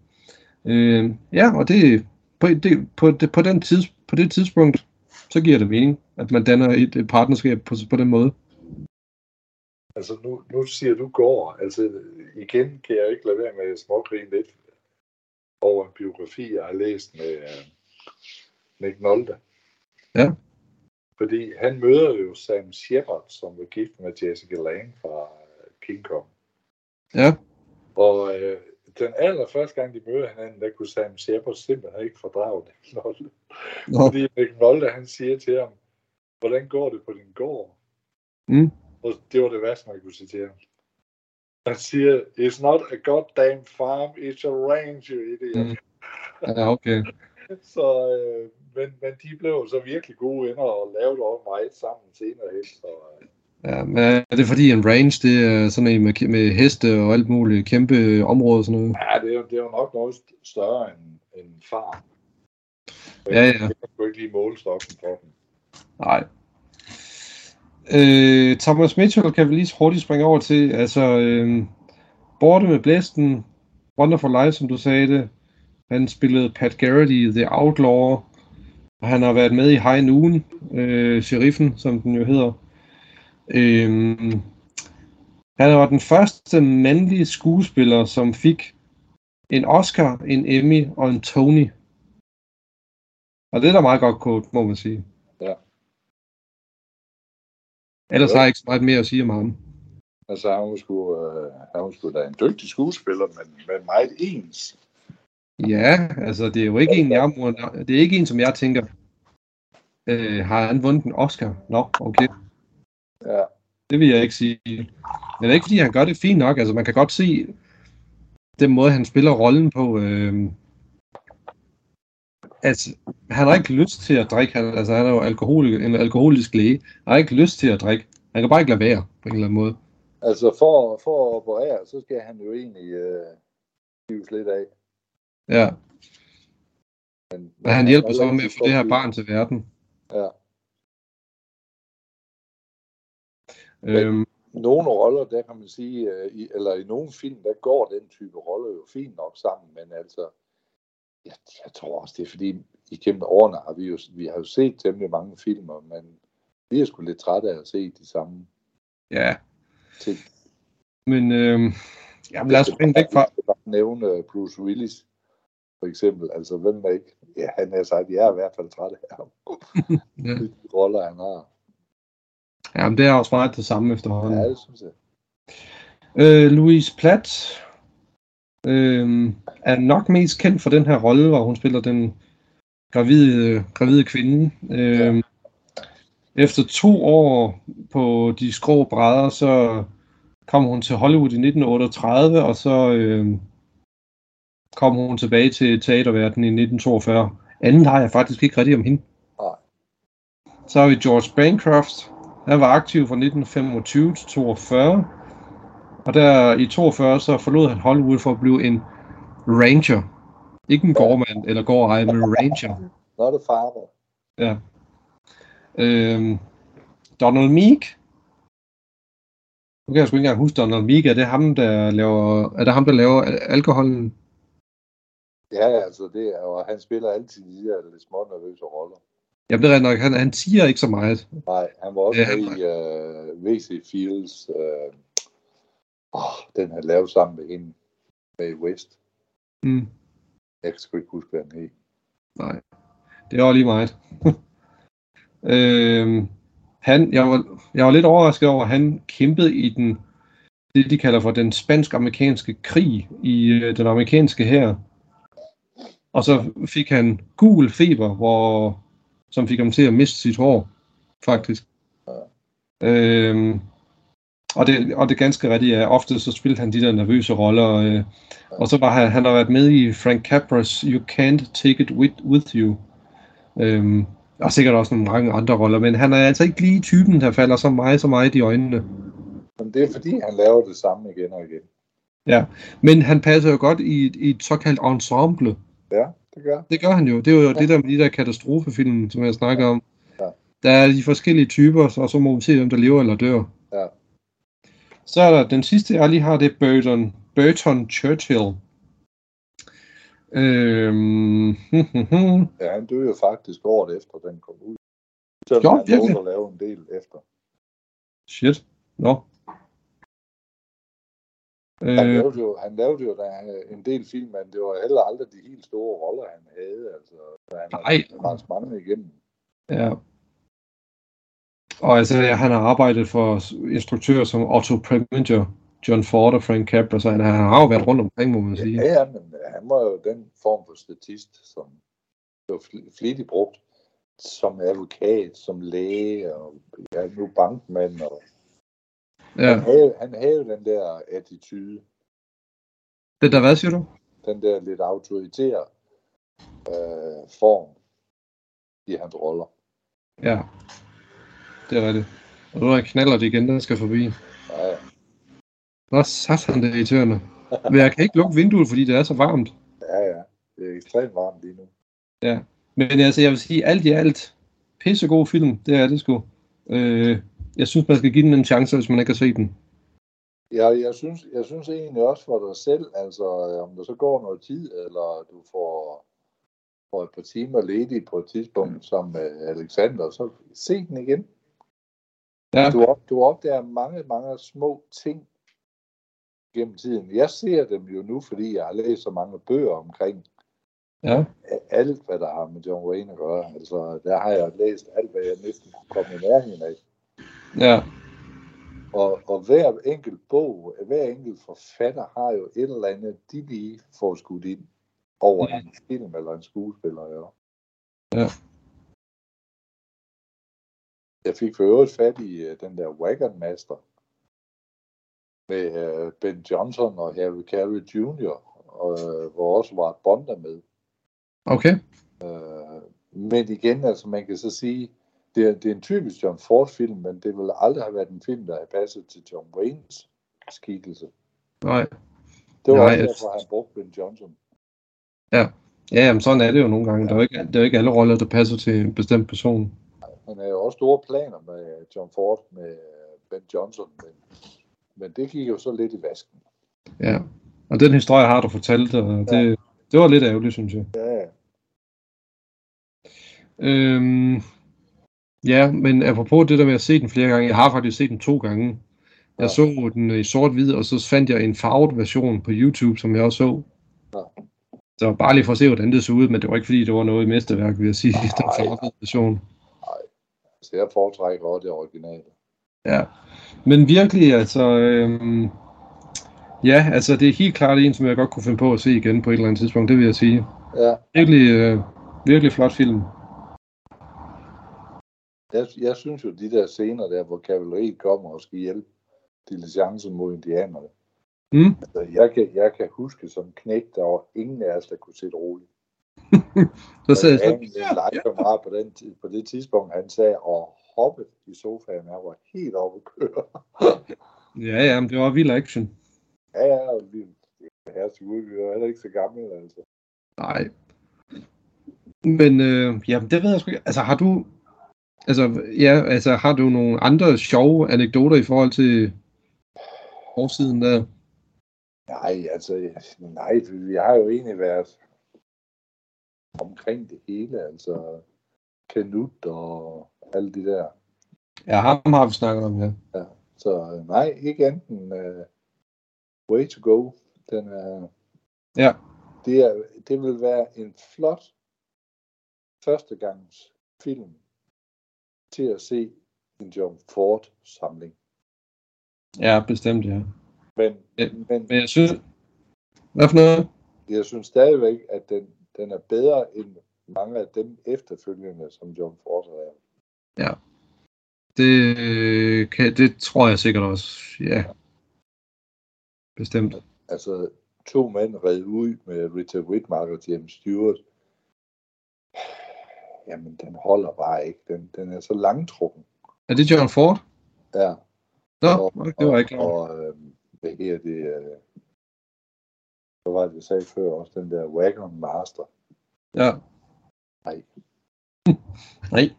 Øh, ja, og det, på, det, på, det, på, den tids, på det tidspunkt, så giver det mening, at man danner et, et partnerskab på, på den måde. Altså nu, nu siger du går. Altså igen kan jeg ikke lade være med at smågrine lidt over en biografi, jeg har læst med uh, Nick Nolte. Ja. Fordi han møder jo Sam Shepard, som var gift med Jessica Lange fra King Kong. Ja. Og øh, den allerførste gang, de møder hinanden, der kunne Sam Shepard simpelthen ikke fordrage Nick Nolte. Nå, Fordi Nick Nolte, han siger til ham, hvordan går det på din gård? Mm. Og det var det værste, man kunne sige til ham. Han siger, it's not a goddamn farm, it's a ranch, you idiot. Mm. ja, okay. Så, øh, men, men de blev så virkelig gode venner og lavede også meget sammen senere hen. Så, øh, Ja, men er det fordi en range, det er sådan en med, med heste og alt muligt kæmpe område og sådan noget? ja, det er, det er jo nok noget st- større end, end farm. Ja, ja. Jeg kunne ikke lige målestokken for dem. Nej. Øh, Thomas Mitchell kan vi lige hurtigt springe over til, altså, øh, Borte med Blæsten, Wonderful Life, som du sagde det. Han spillede Pat Garrett i The Outlaw, og han har været med i High Noon, øh, sheriffen, som den jo hedder. Øh, han var den første mandlige skuespiller, som fik en Oscar, en Emmy og en Tony. Og det er da meget godt kort, må man sige. Ellers Ja. har jeg ikke så meget mere at sige om ham. Altså, han var sgu, øh, han var sgu da en dygtig skuespiller, men, men meget ens. Ja, altså det er jo ikke en, jeg, det er ikke en, som jeg tænker, øh, har han vundet en Oscar? Nå, okay. Ja. Det vil jeg ikke sige. Men det er ikke, fordi han gør det fint nok. Altså man kan godt se den måde, han spiller rollen på. Øh, altså, han har ikke lyst til at drikke. Han, altså han er jo alkohol, en alkoholisk læge. Han har ikke lyst til at drikke. Han kan bare ikke lade være på en eller anden måde. Altså for, for at operere, så skal han jo egentlig øh, gives lidt af. Ja, Men, men han hjælper er så med at få det her barn til verden. Ja. Øhm, Nogle roller, der kan man sige, øh, i, eller i nogle film, der går den type roller jo fint nok sammen, men altså, jeg, jeg tror også, det er fordi, igennem årene har vi jo, vi har jo set temmelig mange filmer, men vi er sgu lidt trætte af at se de samme ja, ting. men øhm, jamen, lad os springe væk fra... Jeg nævne øh, Bruce Willis, for eksempel. Altså, hvem er ikke? Ja, han er sagt, jeg er i hvert fald træt af ham. Ja. De roller, han har. Jamen, det er også meget det samme efterhånden. Ja, det synes jeg. Øh, Louise Platt øh, er nok mest kendt for den her rolle, hvor hun spiller den gravide, gravide kvinde. Øh, Efter to år på de skrå brædder, så kom hun til Hollywood i 1938, og så øh, kom hun tilbage til teaterverdenen i 1942. Anden har jeg faktisk ikke rigtig om hende. Nej. Så har vi George Bancroft. Han var aktiv fra 1925 til 42. Og der i 42 så forlod han Hollywood for at blive en ranger. Ikke en gårdmand eller gårdejer, men en ranger. Nå, det farver. Ja. Øhm, Donald Meek. Nu kan jeg sgu ikke engang huske Donald Meek. Er det ham, der laver, er det ham, der laver al- alkoholen? Ja, altså, det er jo, han spiller altid de der lidt små nervøse roller. Jamen, det er nok. Han, han siger ikke så meget. Nej, han var også Ja, med i uh, VC Fields. Uh, oh, den han lavet sammen med hende med i West. Mm, Jeg kan sgu ikke huske, hvad han hed. nej. Det er også lige meget. øhm, han, jeg, var, jeg var lidt overrasket over, at han kæmpede i den, det de kalder for den spansk-amerikanske krig i øh, den amerikanske hær. Og så fik han gul feber, hvor, som fik ham til at miste sit hår, faktisk. Øhm, og, det, og det ganske rigtigt er, ofte så spillede han de der nervøse roller. Øh, og så var han, han har været med i Frank Capra's You Can't Take It With, with You. Øhm, og sikkert også nogle mange andre roller, men han er altså ikke lige typen, der falder så meget, så meget i øjnene. Men det er fordi, han laver det samme igen og igen. Men han passer jo godt i, i et såkaldt ensemble. Ja, det gør. Det gør han jo. Det er jo ja. det der med de der katastrofefilm, som jeg snakker om. Ja. Der er de forskellige typer, og så må vi se, hvem der lever eller dør. Ja. Så er der den sidste, jeg lige har, det er Burton, Burton Churchill. Øhm, Ja, han døde jo faktisk året efter, den kom ud. Så Jo, han virkelig? at lave en del efter. shit. Nå. Han Øh, lavede jo, han lavede jo der, en del film, men det var heller aldrig de helt store roller, han havde. Altså, så han Nej. hans mange igennem. ja. Og altså, han har arbejdet for instruktører som Otto Preminger, John Ford og Frank Capra, så han har, han har jo været rundt omkring, må man sige. Ja, ja, men han var jo den form for statist, som blev fl- flittigt brugt som advokat, som læge, og ja, nu bankmand. Og, Ja. han, havde, han havde den der attitude, Det der, hvad siger du? den der lidt autoritære øh, form i hans roller. Ja. Det er rigtigt. Og nu er jeg knaller det igen, der skal forbi. Ja, ja. Nå, satan, det er irriterende. Men jeg kan ikke lukke vinduet, fordi det er så varmt. ja, ja. Det er ekstremt varmt lige nu. Men altså, jeg vil sige, alt i alt, pissegod film, det er det sgu. Øh, jeg synes, man skal give den en chance, hvis man ikke har set den. Ja, jeg synes, jeg synes egentlig også for dig selv, altså om der så går noget tid, eller du får, får et par timer ledige på et tidspunkt, som med Alexander, så se den igen. Ja, Du, op, du opdager mange, mange små ting gennem tiden. Jeg ser dem jo nu, fordi jeg har læst så mange bøger omkring ja, alt, hvad der har med John Wayne at gøre. Altså, der har jeg læst alt, hvad jeg næsten kunne komme i nærheden af. Ja, Og, og hver enkelt bog, hver enkelt forfatter har jo et eller andet, de lige får skudt ind over Ja. en film eller en skuespiller. Ja. Ja. Jeg fik for øvrigt fat i uh, den der Wagon Master med uh, Ben Johnson og Harry Carey Jr., og, uh, hvor også var Bonda med. okay. Øh, men igen, altså man kan så sige, det er, det er en typisk John Ford film, men det ville aldrig have været en film, der havde passet til John Waynes skikkelse. Nej. Det var Nej, også jeg- derfor, han brugte Ben Johnson. Ja, jamen sådan er det jo nogle gange. Der er jo ikke, der er ikke alle roller, der passer til en bestemt person. Han havde jo også store planer med John Ford, med Ben Johnson, men, men det gik jo så lidt i vasken. Ja. Og den historie har du fortalt, og det, det var lidt ærgerligt, synes jeg. Ja, ja. Øhm, ja, men apropos det der med at se den flere gange, jeg har faktisk set den to gange. Jeg Ja. så den i sort-hvid, og så fandt jeg en farvet version på YouTube, som jeg også så. Ja. Så bare lige for at se, hvordan det så ud, men det var ikke fordi, det var noget mesterværk, vil jeg sige, den Nej. farvede version. Så jeg foretrækker også det originale. Ja, men virkelig, altså, øhm, ja, altså det er helt klart en, som jeg godt kunne finde på at se igen på et eller andet tidspunkt, det vil jeg sige. Ja, Virkelig, øh, virkelig flot film. Jeg, jeg synes jo, de der scener der, hvor kavaleriet kommer og skal hjælpe diligence mod indianerne. Mm? Altså, jeg, kan, jeg kan huske som knæk, der var ingen af os, der kunne sidde roligt. Så sagde jeg jeg en legekammerat på, den, på det tidspunkt, han sagde, og hoppede i sofaen, han var helt oppe at køre. ja, ja, men det var vild action. Ja, ja, og vi, ja, var heller ikke så gamle, altså. Nej. Men øh, ja, det ved jeg sgu ikke. Altså har du, altså, ja, altså har du nogle andre sjove anekdoter i forhold til forsiden der? Nej, altså, nej, vi har jo egentlig været omkring det hele, altså Kanut og alle de der. Ja, ham har vi snakket om, ja. Så øh, nej, ikke enten uh, Way to Go. Den er, Ja. det, er, det vil være en flot førstegangs film til at se en John Ford samling. Ja, bestemt, ja. Men, Ja, men Men jeg synes, hvad for noget? jeg synes stadigvæk, at den, den er bedre end mange af dem efterfølgende, som John Ford har lavet. Det, øh, kan, det tror jeg sikkert også, ja. Bestemt. Altså to mænd reddet ud med Richard Whitmark og James Stewart. Jamen, den holder bare ikke. Den, den er så langtrukken. Er det John Ford? Ja. Nå, og, okay, det var ikke og, og øh, hvad her det, øh, hvad var det, jeg sagde før, også den der Wagon Master. Ja. Nej. Nej.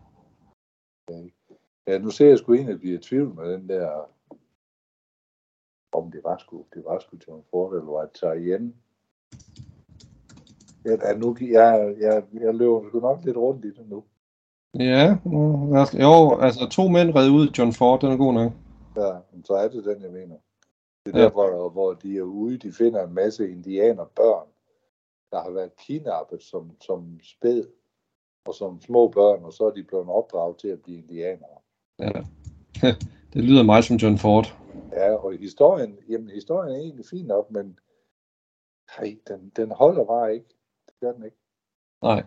Ja, nu ser jeg sgu egentlig blive i tvivl med den der, om det var sgu, det var sgu John Ford, eller var det Cheyenne. Ja, nu, jeg, jeg, jeg løber sgu nok lidt rundt i det nu. Ja, jo, altså to mænd redde ud, John Ford, den er god nok. Ja, men så er det den, jeg mener. Det er Ja. der, hvor, hvor de er ude, de finder en masse indianer børn, der har været kidnappet som, som spæd og som små børn, og så er de blevet opdraget til at blive indianere. Ja. det lyder meget som John Ford. Ja, og historien, jamen historien er egentlig fin nok, men hey, den, den holder bare ikke. Gør den ikke. Nej.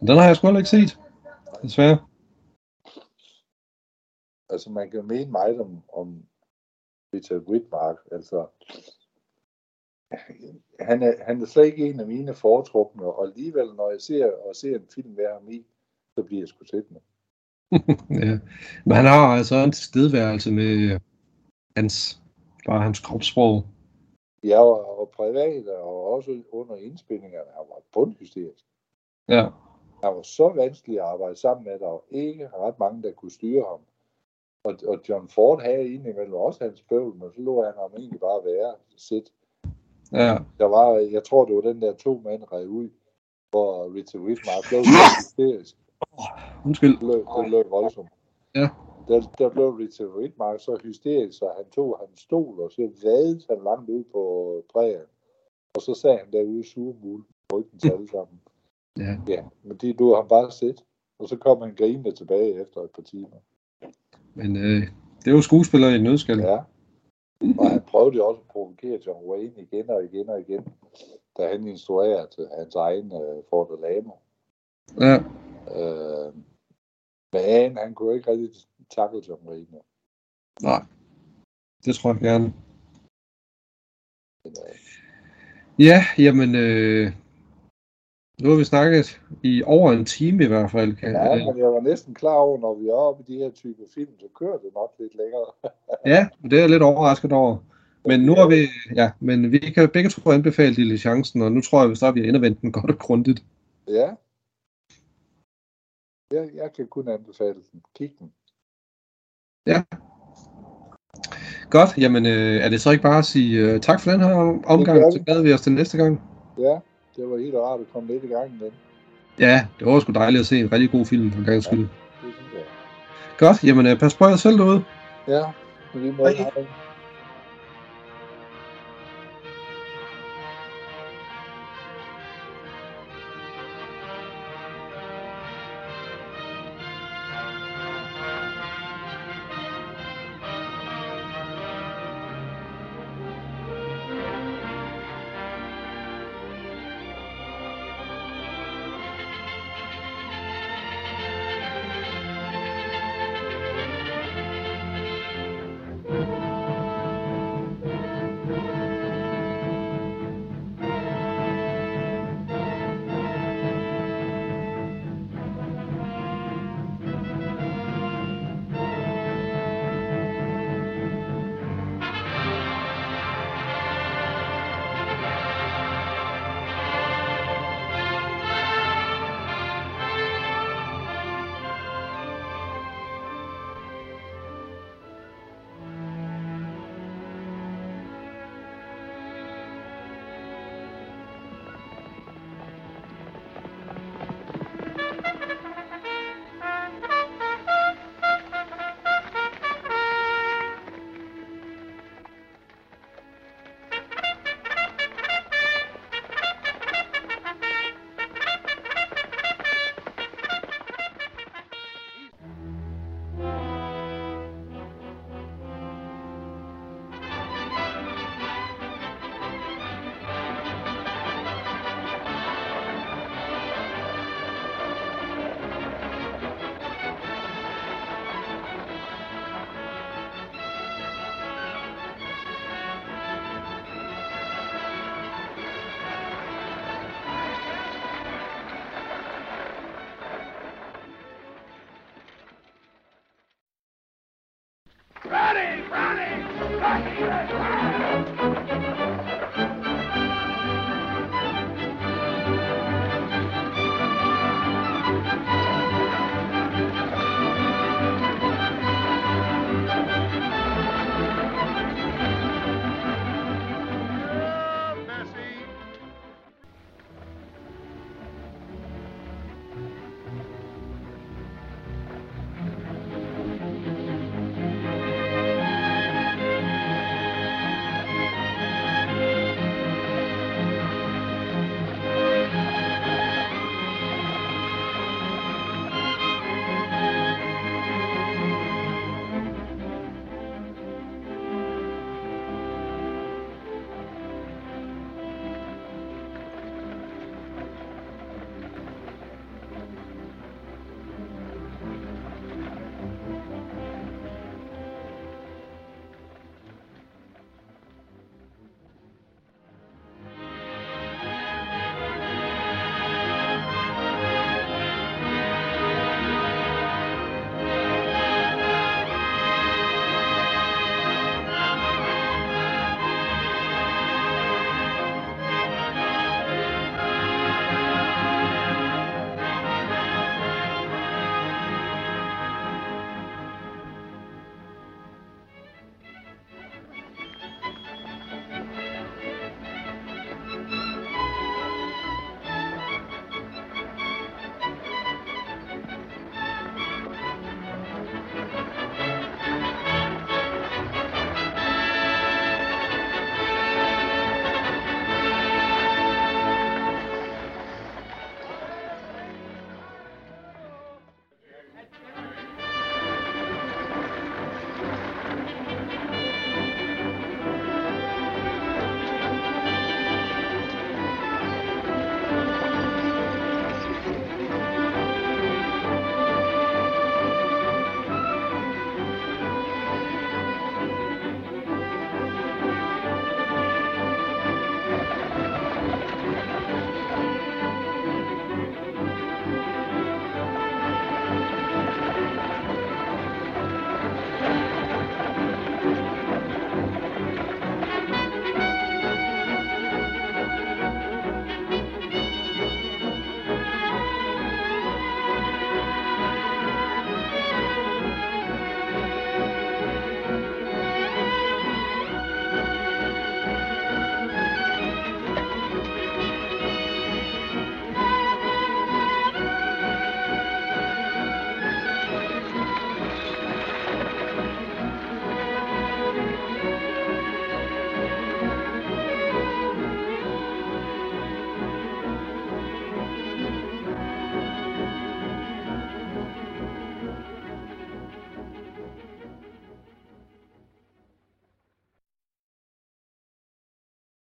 Den har jeg sgu heller ikke set. Desværre. Altså man kan mene meget om, om Richard Whitmark, altså han er, han er slet ikke en af mine foretrukne, og alligevel, når jeg ser, og ser en film med ham i, så bliver jeg sgu siddende. ja. Men han har altså en tilstedeværelse med hans, bare hans kropssprog. Jeg var og privat, og også under indspillingerne, han var bundhysterisk. Ja. Han var så vanskelig at arbejde sammen med, der var ikke ret mange, der kunne styre ham. Og, og John Ford havde indimellem også hans bøvl, men så lå han ham egentlig bare være sit. Ja. Der var, jeg tror, det var den der to mand red ud, hvor Richard Whitmark blev hysterisk. Undskyld. Det løb, det løb voldsomt. Ja. Der, der blev Richard Whitmark så hysterisk, så han tog hans stol, og så vadede han langt ud på træet. Og så sagde han derude surmul, ryggen til alle sammen. Ja. Ja, men de lå han bare sæt. Og så kom han grinende tilbage efter et par timer. Men øh, det er jo skuespiller i nødskal. Ja. Og han prøvede også at provokere John Wayne igen og igen og igen, da han instruerede hans egen uh, Ford Lamo. Ja. Uh, men han kunne ikke rigtig takle John Wayne. Nej. Det tror jeg gerne. Uh, Ja, jamen, øh, nu har vi snakket i over en time i hvert fald. Kan, ja, øh, men jeg var næsten klar over, når vi er oppe i de her typer film, så kører det nok lidt længere. ja, det er jeg lidt overrasket over. Men nu har vi, ja, men vi kan begge to anbefale diligencen, og nu tror jeg, vi så vi har endevendt den godt og grundigt. Ja. Jeg, jeg kan kun anbefale den. Kig den. Godt, jamen øh, er det så ikke bare at sige øh, tak for den her omgang, så glæder vi os til næste gang. Ja, det var helt rart at komme lidt i gang med den. Ja, det var sgu dejligt at se en rigtig god film for en gang skyld. Det synes jeg. Godt, jamen øh, pas på jer selv derude. Ja, på lige måde. Hej. Hej.